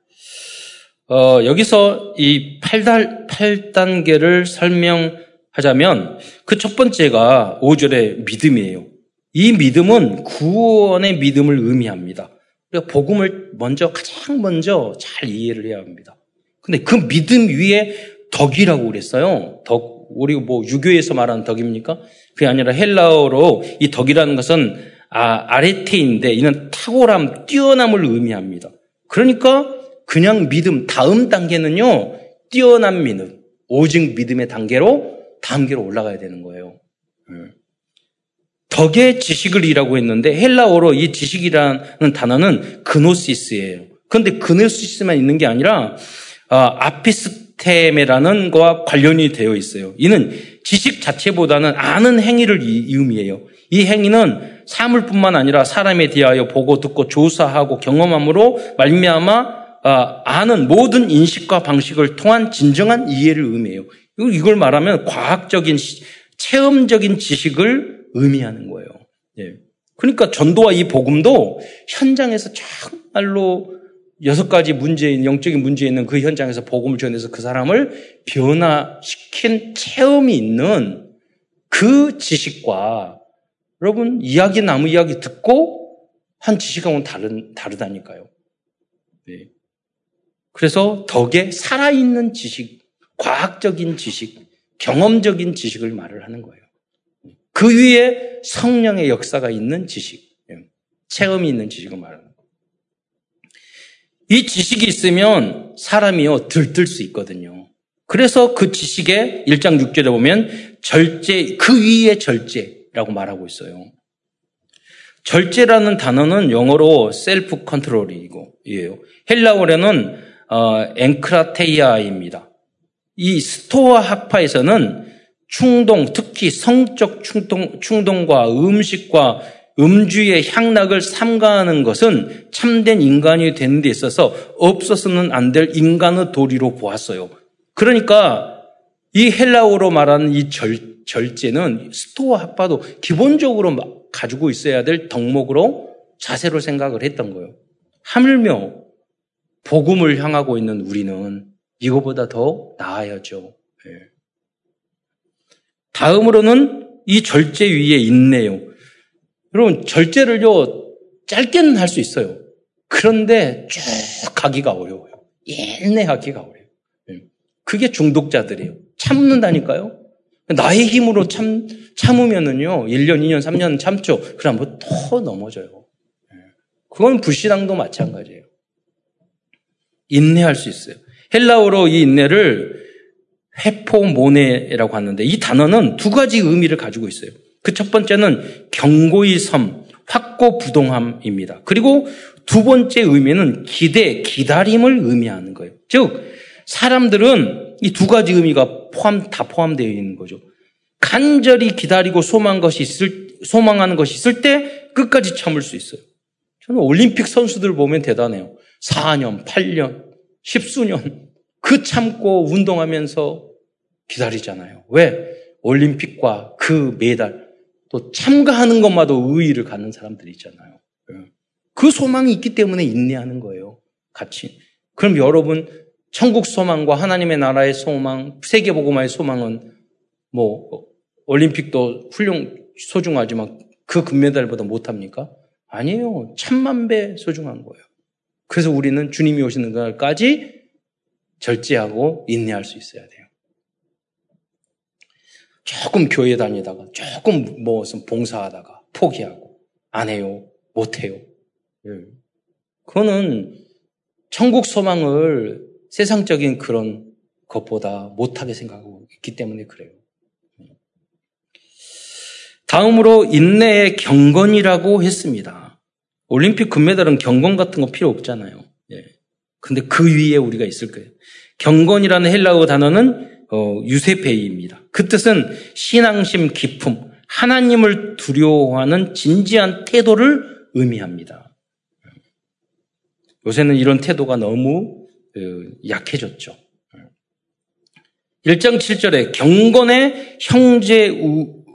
어, 여기서 이 8달, 8단계를 설명 하자면 그 첫 번째가 5절의 믿음이에요. 이 믿음은 구원의 믿음을 의미합니다. 우리가 복음을 먼저 가장 먼저 잘 이해를 해야 합니다. 근데 그 믿음 위에 덕이라고 그랬어요. 덕 우리 뭐 유교에서 말하는 덕입니까? 그게 아니라 헬라어로 이 덕이라는 것은 아, 아레테인데 이는 탁월함, 뛰어남을 의미합니다. 그러니까 그냥 믿음 다음 단계는요. 뛰어난 믿음, 오직 믿음의 단계로 단계로 올라가야 되는 거예요. 음. 덕의 지식을 이라고 했는데 헬라어로 이 지식이라는 단어는 그노시스예요. 그런데 그노시스만 있는 게 아니라 아, 아피스테메라는 거와 관련이 되어 있어요. 이는 지식 자체보다는 아는 행위를 의미해요. 이 행위는 사물뿐만 아니라 사람에 대하여 보고 듣고 조사하고 경험함으로 말미암아 아, 아는 모든 인식과 방식을 통한 진정한 이해를 의미해요. 이걸 말하면 과학적인 체험적인 지식을 의미하는 거예요. 예. 그러니까 전도와 이 복음도 현장에서 정말로 여섯 가지 문제, 영적인 문제 있는 그 현장에서 복음을 전해서 그 사람을 변화시킨 체험이 있는 그 지식과 여러분 이야기 나무 이야기 듣고 한 지식하고는 다른 다르다니까요. 네. 그래서 덕에 살아있는 지식, 과학적인 지식, 경험적인 지식을 말을 하는 거예요. 그 위에 성령의 역사가 있는 지식, 예, 체험이 있는 지식을 말하는 거예요. 이 지식이 있으면 사람이요 들뜰 수 있거든요. 그래서 그 지식에 1장 6절에 보면 절제, 그 위에 절제라고 말하고 있어요. 절제라는 단어는 영어로 self control이고, 이에요. 헬라어로는 어, ἐγκράτεια입니다. 이 스토아 학파에서는 충동, 특히 성적 충동, 충동과 음식과 음주의 향락을 삼가하는 것은 참된 인간이 되는 데 있어서 없어서는 안 될 인간의 도리로 보았어요. 그러니까 이 헬라어로 말하는 이 절, 절제는 스토아 학파도 기본적으로 가지고 있어야 될 덕목으로 자세로 생각을 했던 거예요. 하물며 복음을 향하고 있는 우리는 이거보다 더 나아야죠. 네. 다음으로는 이 절제 위에 있네요. 여러분, 절제를요, 짧게는 할 수 있어요. 그런데 쭉 가기가 어려워요. 인내하기가 어려워요. 네. 그게 중독자들이에요. 참는다니까요. 나의 힘으로 참, 참으면은요, 1년, 2년, 3년 참죠. 그러면 더 넘어져요. 네. 그건 불신앙도 마찬가지예요. 인내할 수 있어요. 헬라어로 이 인내를 회포모네라고 하는데 이 단어는 두 가지 의미를 가지고 있어요. 그 첫 번째는 경고의 섬, 확고부동함입니다. 그리고 두 번째 의미는 기대, 기다림을 의미하는 거예요. 즉, 사람들은 이 두 가지 의미가 포함, 다 포함되어 있는 거죠. 간절히 기다리고 소망 것이 있을, 소망하는 것이 있을 때 끝까지 참을 수 있어요. 저는 올림픽 선수들 보면 대단해요. 4년, 8년, 십수년 그 참고 운동하면서 기다리잖아요. 왜? 올림픽과 그 메달 또 참가하는 것마도 의의를 갖는 사람들이 있잖아요. 예. 그 소망이 있기 때문에 인내하는 거예요. 같이. 그럼 여러분 천국 소망과 하나님의 나라의 소망, 세계 복음화의 소망은 뭐 올림픽도 훌륭 소중하지만 그 금메달보다 못합니까? 아니에요. 천만 배 소중한 거예요. 그래서 우리는 주님이 오시는 날까지 절제하고 인내할 수 있어야 돼요. 조금 교회 다니다가 조금 무슨 봉사하다가 포기하고 안 해요, 못 해요. 예. 그거는 천국 소망을 세상적인 그런 것보다 못하게 생각하고 있기 때문에 그래요. 다음으로 인내의 경건이라고 했습니다. 올림픽 금메달은 경건 같은 거 필요 없잖아요. 예. 근데 그 위에 우리가 있을 거예요. 경건이라는 헬라어 단어는 어, 유세페이입니다. 그 뜻은 신앙심 깊음, 하나님을 두려워하는 진지한 태도를 의미합니다. 요새는 이런 태도가 너무 어, 약해졌죠. 1장 7절에 경건의 형제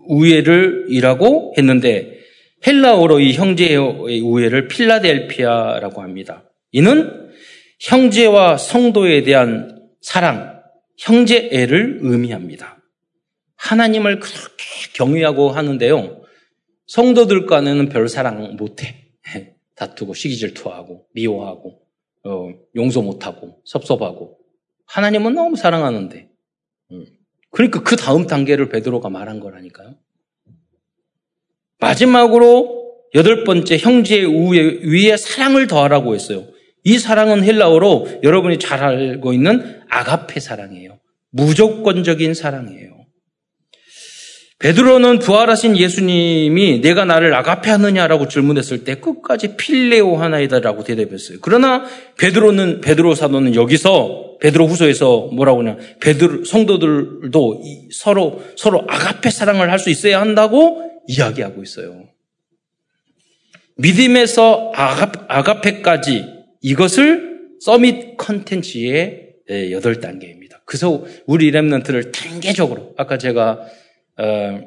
우애를 이라고 했는데 헬라어로 이 형제의 우애를 필라델피아라고 합니다. 이는 형제와 성도에 대한 사랑, 형제애를 의미합니다. 하나님을 그렇게 경외하고 하는데요. 성도들과는 별 사랑 못해. 다투고 시기 질투하고 미워하고 어, 용서 못하고 섭섭하고 하나님은 너무 사랑하는데 음. 그러니까 그 다음 단계를 베드로가 말한 거라니까요. 마지막으로 여덟 번째 형제의 위에 사랑을 더하라고 했어요. 이 사랑은 헬라어로 여러분이 잘 알고 있는 아가페 사랑이에요. 무조건적인 사랑이에요. 베드로는 부활하신 예수님이 내가 나를 아가페 하느냐라고 질문했을 때 끝까지 필레오 하나이다라고 대답했어요. 그러나 베드로는 베드로 사도는 여기서 베드로 후서에서 뭐라고 하냐? 베드로 성도들도 서로 서로 아가페 사랑을 할 수 있어야 한다고 이야기하고 있어요. 믿음에서 아가, 아가페까지 이것을 서밋 컨텐츠의 여덟 단계입니다. 그래서 우리 랩런트를 단계적으로 아까 제가 어,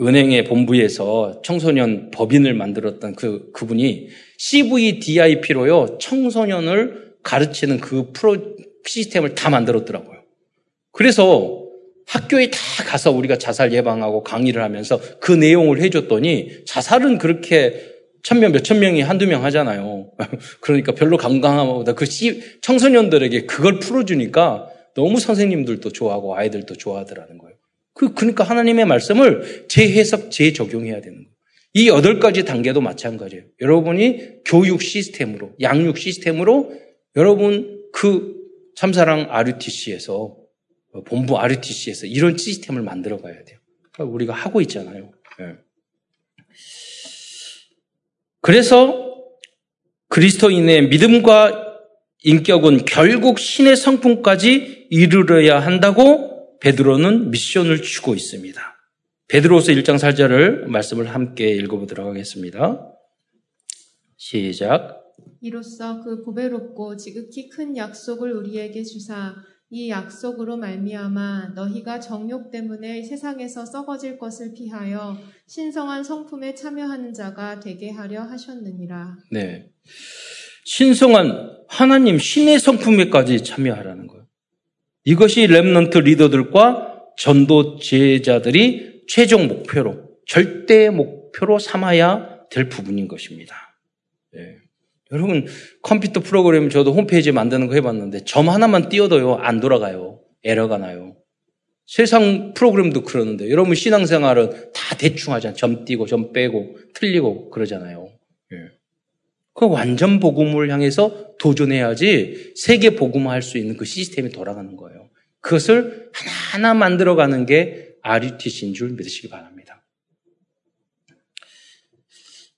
은행의 본부에서 청소년 법인을 만들었던 그, 그분이 CVDIP로요, 청소년을 가르치는 그 프로 시스템을 다 만들었더라고요. 그래서 학교에 다 가서 우리가 자살 예방하고 강의를 하면서 그 내용을 해줬더니 자살은 그렇게 천명, 몇천 명이 한두 명 하잖아요. 그러니까 별로 강강함보다 그 청소년들에게 그걸 풀어주니까 너무 선생님들도 좋아하고 아이들도 좋아하더라는 거예요. 그, 그러니까 하나님의 말씀을 재해석, 재적용해야 되는 거예요. 이 여덟 가지 단계도 마찬가지예요. 여러분이 교육 시스템으로, 양육 시스템으로 여러분 그 참사랑 RUTC에서, 본부 RUTC에서 이런 시스템을 만들어 가야 돼요. 그러니까 우리가 하고 있잖아요. 네. 그래서 그리스도인의 믿음과 인격은 결국 신의 성품까지 이르러야 한다고 베드로는 미션을 주고 있습니다. 베드로서 1장 4절을 말씀을 함께 읽어보도록 하겠습니다. 시작. 이로써 그 보배롭고 지극히 큰 약속을 우리에게 주사 이 약속으로 말미암아 너희가 정욕 때문에 세상에서 썩어질 것을 피하여 신성한 성품에 참여하는 자가 되게 하려 하셨느니라. 네. 신성한 하나님 신의 성품에까지 참여하라는 거예요. 이것이 remnant 리더들과 전도 제자들이 최종 목표로 절대 목표로 삼아야 될 부분인 것입니다. 네. 여러분 컴퓨터 프로그램 저도 홈페이지 만드는 거 해봤는데 점 하나만 띄워도요 안 돌아가요. 에러가 나요. 세상 프로그램도 그러는데 여러분 신앙생활은 다 대충 하잖아요. 점 띄고 점 빼고 틀리고 그러잖아요. 예. 그 완전 복음을 향해서 도전해야지 세계 복음화할 수 있는 그 시스템이 돌아가는 거예요. 그것을 하나하나 만들어가는 게 RUTC인 줄 믿으시기 바랍니다.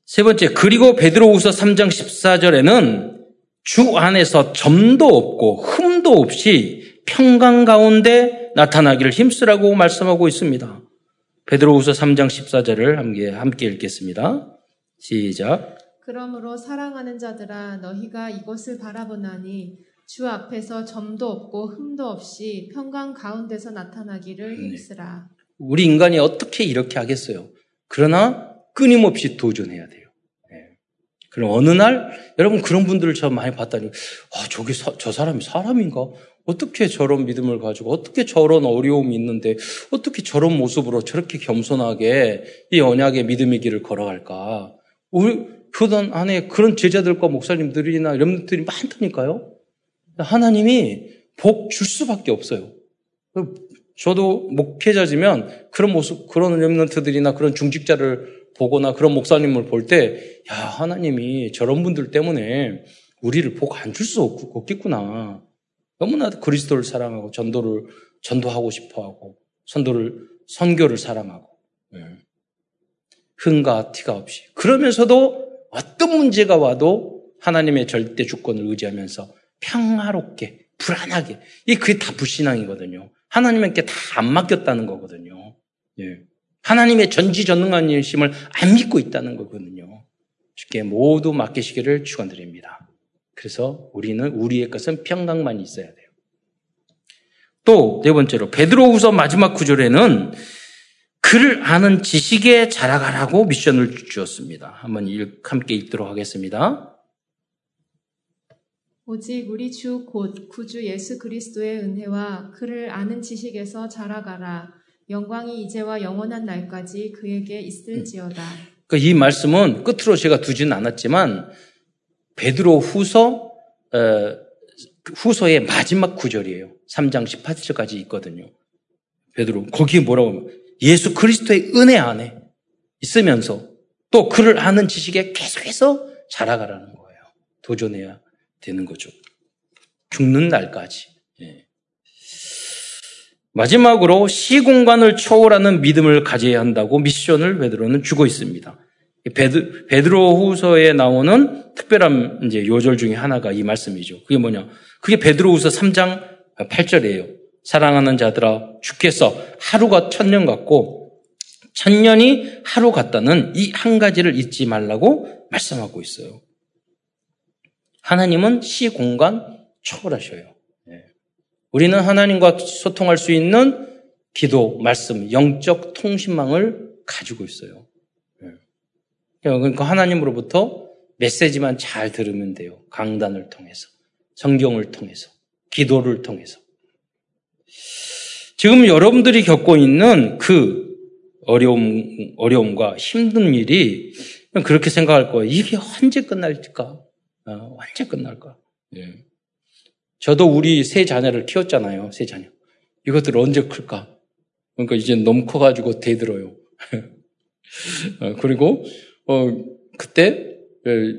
세 번째, 그리고 베드로우서 3장 14절에는 주 안에서 점도 없고 흠도 없이 평강 가운데 나타나기를 힘쓰라고 말씀하고 있습니다. 베드로우서 3장 14절을 함께, 함께 읽겠습니다. 시작. 그러므로 사랑하는 자들아 너희가 이것을 바라보나니 주 앞에서 점도 없고 흠도 없이 평강 가운데서 나타나기를 네. 힘쓰라. 우리 인간이 어떻게 이렇게 하겠어요? 그러나 끊임없이 도전해야 돼요. 네. 그럼 어느 날 여러분 그런 분들을 저 많이 봤다니 아 저게 사, 저 사람이 사람인가? 어떻게 저런 믿음을 가지고 어떻게 저런 어려움이 있는데 어떻게 저런 모습으로 저렇게 겸손하게 이 언약의 믿음의 길을 걸어갈까? 우리 교단 안에 그런 제자들과 목사님들이나 이런 분들이 많다니까요. 하나님이 복 줄 수밖에 없어요. 저도 목회자지만 그런 모습, 그런 렘런트들이나 그런 중직자를 보거나 그런 목사님을 볼 때, 야, 하나님이 저런 분들 때문에 우리를 복 안 줄 수 없겠구나. 너무나 그리스도를 사랑하고 전도를, 전도하고 싶어 하고, 선도를, 선교를 사랑하고, 네. 흥과 티가 없이. 그러면서도 어떤 문제가 와도 하나님의 절대 주권을 의지하면서 평화롭게, 불안하게. 이 그게 다 불신앙이거든요. 하나님께 다 안 맡겼다는 거거든요. 예. 하나님의 전지전능한 일심을 안 믿고 있다는 거거든요. 주께 모두 맡기시기를 축원드립니다. 그래서 우리는 우리의 것은 평강만 있어야 돼요. 또 네 번째로 베드로후서 마지막 구절에는 그를 아는 지식에 자라가라고 미션을 주었습니다. 한번 함께 읽도록 하겠습니다. 오직 우리 주 곧 구주 예수 그리스도의 은혜와 그를 아는 지식에서 자라가라. 영광이 이제와 영원한 날까지 그에게 있을지어다. 그이 말씀은 끝으로 제가 두지는 않았지만 베드로 후서 어, 후서의 마지막 구절이에요. 3장 18절까지 있거든요. 베드로 거기에 뭐라고 하면 예수 그리스도의 은혜 안에 있으면서 또 그를 아는 지식에 계속해서 자라가라는 거예요. 도전해야 되는 거죠. 죽는 날까지. 예. 마지막으로 시공간을 초월하는 믿음을 가져야 한다고 미션을 베드로는 주고 있습니다. 베드, 베드로 후서에 나오는 특별한 이제 요절 중에 하나가 이 말씀이죠. 그게 뭐냐? 그게 베드로 후서 3장 8절이에요. 사랑하는 자들아, 주께서 하루가 천년 같고, 천년이 하루 같다는 이 한 가지를 잊지 말라고 말씀하고 있어요. 하나님은 시 공간 초월하셔요. 예. 우리는 하나님과 소통할 수 있는 기도, 말씀, 영적 통신망을 가지고 있어요. 예. 그러니까 하나님으로부터 메시지만 잘 들으면 돼요. 강단을 통해서, 성경을 통해서, 기도를 통해서. 지금 여러분들이 겪고 있는 그 어려움, 어려움과 힘든 일이 그렇게 생각할 거예요. 이게 언제 끝날까? 어, 언제 끝날까? 예. 저도 우리 세 자녀를 키웠잖아요. 세 자녀. 이것들 언제 클까? 그러니까 이제 너무 커가지고 대들어요. 어, 그리고 어, 그때 예,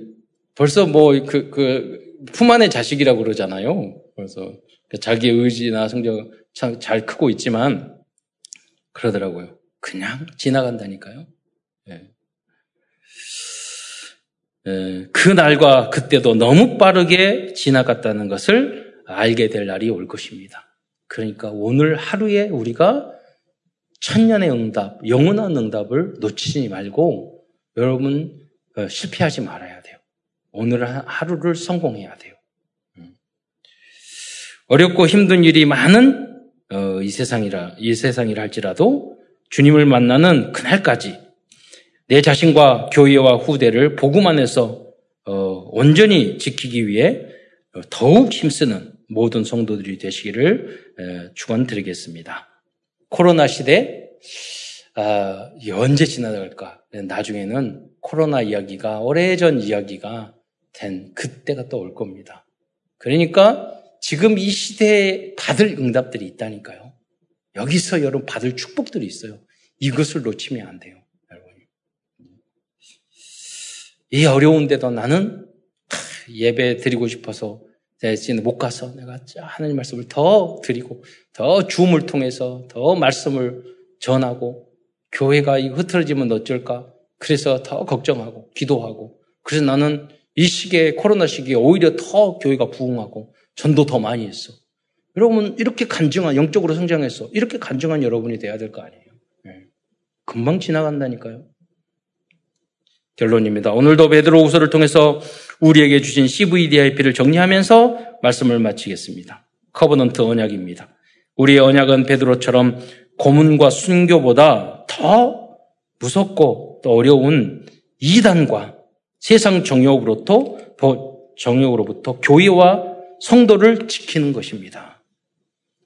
벌써 뭐그 그 품 안의 자식이라고 그러잖아요. 그래서 자기 의지나 성적 참잘 크고 있지만 그러더라고요. 그냥 지나간다니까요. 예. 예, 그 날과 그때도 너무 빠르게 지나갔다는 것을 알게 될 날이 올 것입니다. 그러니까 오늘 하루에 우리가 천년의 응답, 영원한 응답을 놓치지 말고 여러분 어, 실패하지 말아야 돼요. 오늘 하루를 성공해야 돼요. 음. 어렵고 힘든 일이 많은 어, 이 세상이라 이 세상이라 할지라도 주님을 만나는 그날까지 내 자신과 교회와 후대를 복음 안에서 어, 온전히 지키기 위해 더욱 힘쓰는 모든 성도들이 되시기를 축원드리겠습니다. 코로나 시대 아, 언제 지나갈까? 나중에는 코로나 이야기가 오래전 이야기가 된 그때가 또 올 겁니다. 그러니까 지금 이 시대에 받을 응답들이 있다니까요. 여기서 여러분 받을 축복들이 있어요. 이것을 놓치면 안 돼요. 여러분. 이 어려운데도 나는 예배 드리고 싶어서 대신 못 가서 내가 하나님 말씀을 더 드리고 더 주음을 통해서 더 말씀을 전하고 교회가 흐트러지면 어쩔까? 그래서 더 걱정하고 기도하고 그래서 나는 이 시기에 코로나 시기에 오히려 더 교회가 부흥하고 전도 더 많이 했어. 여러분 이렇게 간증한 영적으로 성장해서 이렇게 간증한 여러분이 돼야 될 거 아니에요. 네. 금방 지나간다니까요. 결론입니다. 오늘도 베드로후서를 통해서 우리에게 주신 CVDIP를 정리하면서 말씀을 마치겠습니다. covenant 언약입니다. 우리의 언약은 베드로처럼 고문과 순교보다 더 무섭고 또 어려운 이단과 세상 정욕으로부터 정욕으로부터 교회와 성도를 지키는 것입니다.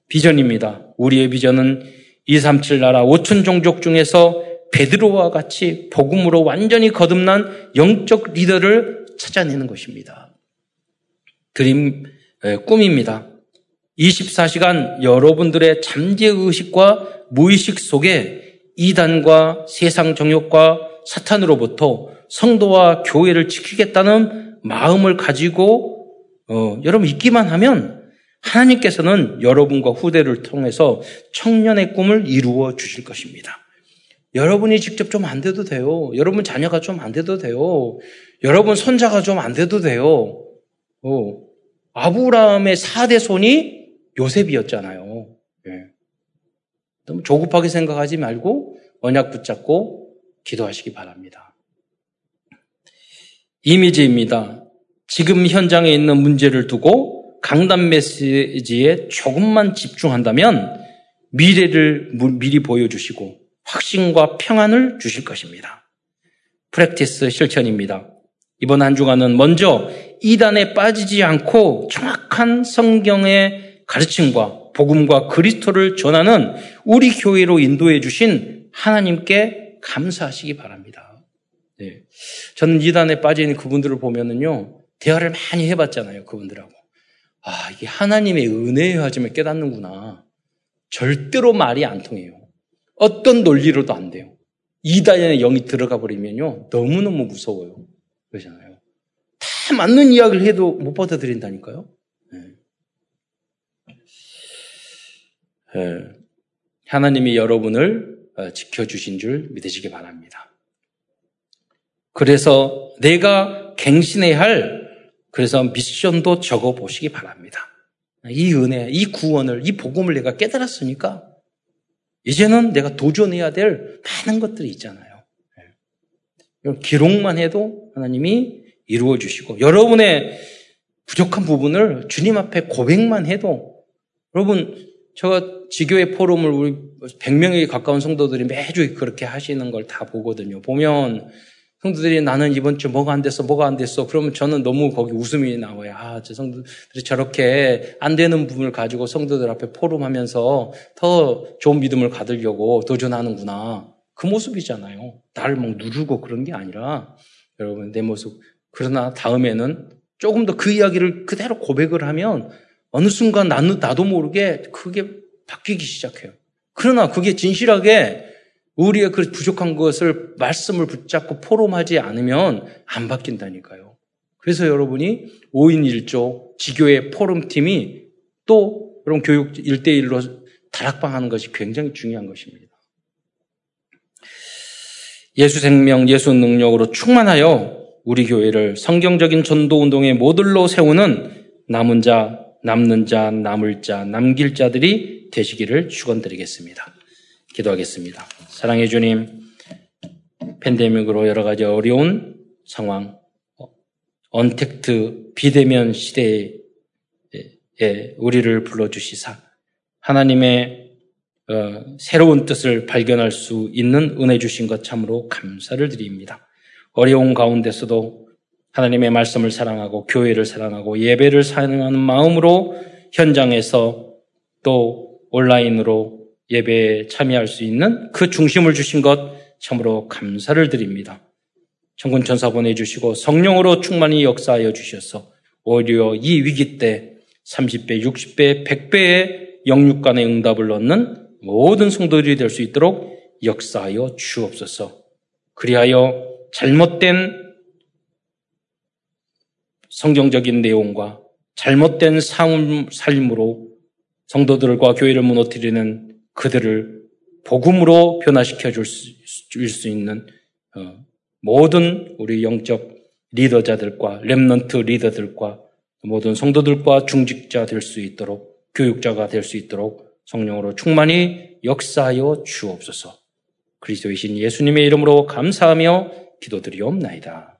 비전입니다. 우리의 비전은 237 나라 5천 종족 중에서 베드로와 같이 복음으로 완전히 거듭난 영적 리더를 찾아내는 것입니다. 드림 꿈입니다. 24시간 여러분들의 잠재의식과 무의식 속에 이단과 세상 정욕과 사탄으로부터 성도와 교회를 지키겠다는 마음을 가지고 어, 여러분 있기만 하면 하나님께서는 여러분과 후대를 통해서 청년의 꿈을 이루어 주실 것입니다. 여러분이 직접 좀 안 돼도 돼요. 여러분 자녀가 좀 안 돼도 돼요. 여러분 손자가 좀 안 돼도 돼요. 어, 아브라함의 4대 손이 요셉이었잖아요. 예. 너무 조급하게 생각하지 말고 언약 붙잡고 기도하시기 바랍니다. 이미지입니다. 지금 현장에 있는 문제를 두고 강단 메시지에 조금만 집중한다면 미래를 미리 보여주시고 확신과 평안을 주실 것입니다. 프랙티스 실천입니다. 이번 한 주간은 먼저 이단에 빠지지 않고 정확한 성경의 가르침과 복음과 그리스도를 전하는 우리 교회로 인도해 주신 하나님께 감사하시기 바랍니다. 네. 저는 이단에 빠진 그분들을 보면은요, 대화를 많이 해봤잖아요, 그분들하고. 아, 이게 하나님의 은혜의 하짐을 깨닫는구나. 절대로 말이 안 통해요. 어떤 논리로도 안 돼요. 이단의 영이 들어가 버리면요, 너무너무 무서워요. 그러잖아요. 다 맞는 이야기를 해도 못 받아들인다니까요. 네. 네. 하나님이 여러분을 어, 지켜주신 줄 믿으시기 바랍니다. 그래서 내가 갱신해야 할 그래서 미션도 적어 보시기 바랍니다. 이 은혜, 이 구원을, 이 복음을 내가 깨달았으니까 이제는 내가 도전해야 될 많은 것들이 있잖아요. 기록만 해도 하나님이 이루어 주시고 여러분의 부족한 부분을 주님 앞에 고백만 해도 여러분 제가 지교의 포럼을 우리 100명에 가까운 성도들이 매주 그렇게 하시는 걸 다 보거든요. 보면 성도들이 나는 이번 주 뭐가 안 됐어, 뭐가 안 됐어. 그러면 저는 너무 거기 웃음이 나와요. 아, 저 성도들이 저렇게 안 되는 부분을 가지고 성도들 앞에 포럼하면서 더 좋은 믿음을 가들려고 도전하는구나. 그 모습이잖아요. 나를 막 누르고 그런 게 아니라 여러분 내 모습. 그러나 다음에는 조금 더 그 이야기를 그대로 고백을 하면 어느 순간 나도 모르게 그게 바뀌기 시작해요. 그러나 그게 진실하게 우리의 그 부족한 것을 말씀을 붙잡고 포럼하지 않으면 안 바뀐다니까요. 그래서 여러분이 5인 1조 지교의 포럼팀이 또 여러분 교육 1대1로 다락방 하는 것이 굉장히 중요한 것입니다. 예수 생명, 예수 능력으로 충만하여 우리 교회를 성경적인 전도 운동의 모델로 세우는 남은 자, 남는 자, 남을 자, 남길 자들이 되시기를 축원드리겠습니다. 기도하겠습니다. 사랑해 주님, 팬데믹으로 여러 가지 어려운 상황, 언택트 비대면 시대에 우리를 불러주시사 하나님의 어, 새로운 뜻을 발견할 수 있는 은혜 주신 것 참으로 감사를 드립니다. 어려운 가운데서도 하나님의 말씀을 사랑하고 교회를 사랑하고 예배를 사랑하는 마음으로 현장에서 또 온라인으로 예배에 참여할 수 있는 그 중심을 주신 것 참으로 감사를 드립니다. 천군 천사 보내주시고 성령으로 충만히 역사하여 주셔서 오히려 이 위기 때 30배, 60배, 100배의 영육간의 응답을 얻는 모든 성도들이 될 수 있도록 역사하여 주옵소서. 그리하여 잘못된 성경적인 내용과 잘못된 삶, 삶으로 성도들과 교회를 무너뜨리는 그들을 복음으로 변화시켜 줄수 있는 어, 모든 우리 영적 리더자들과 렘넌트 리더들과 모든 성도들과 중직자 될 수 있도록 교육자가 될 수 있도록 성령으로 충만히 역사하여 주옵소서. 그리스도이신 예수님의 이름으로 감사하며 기도드리옵나이다.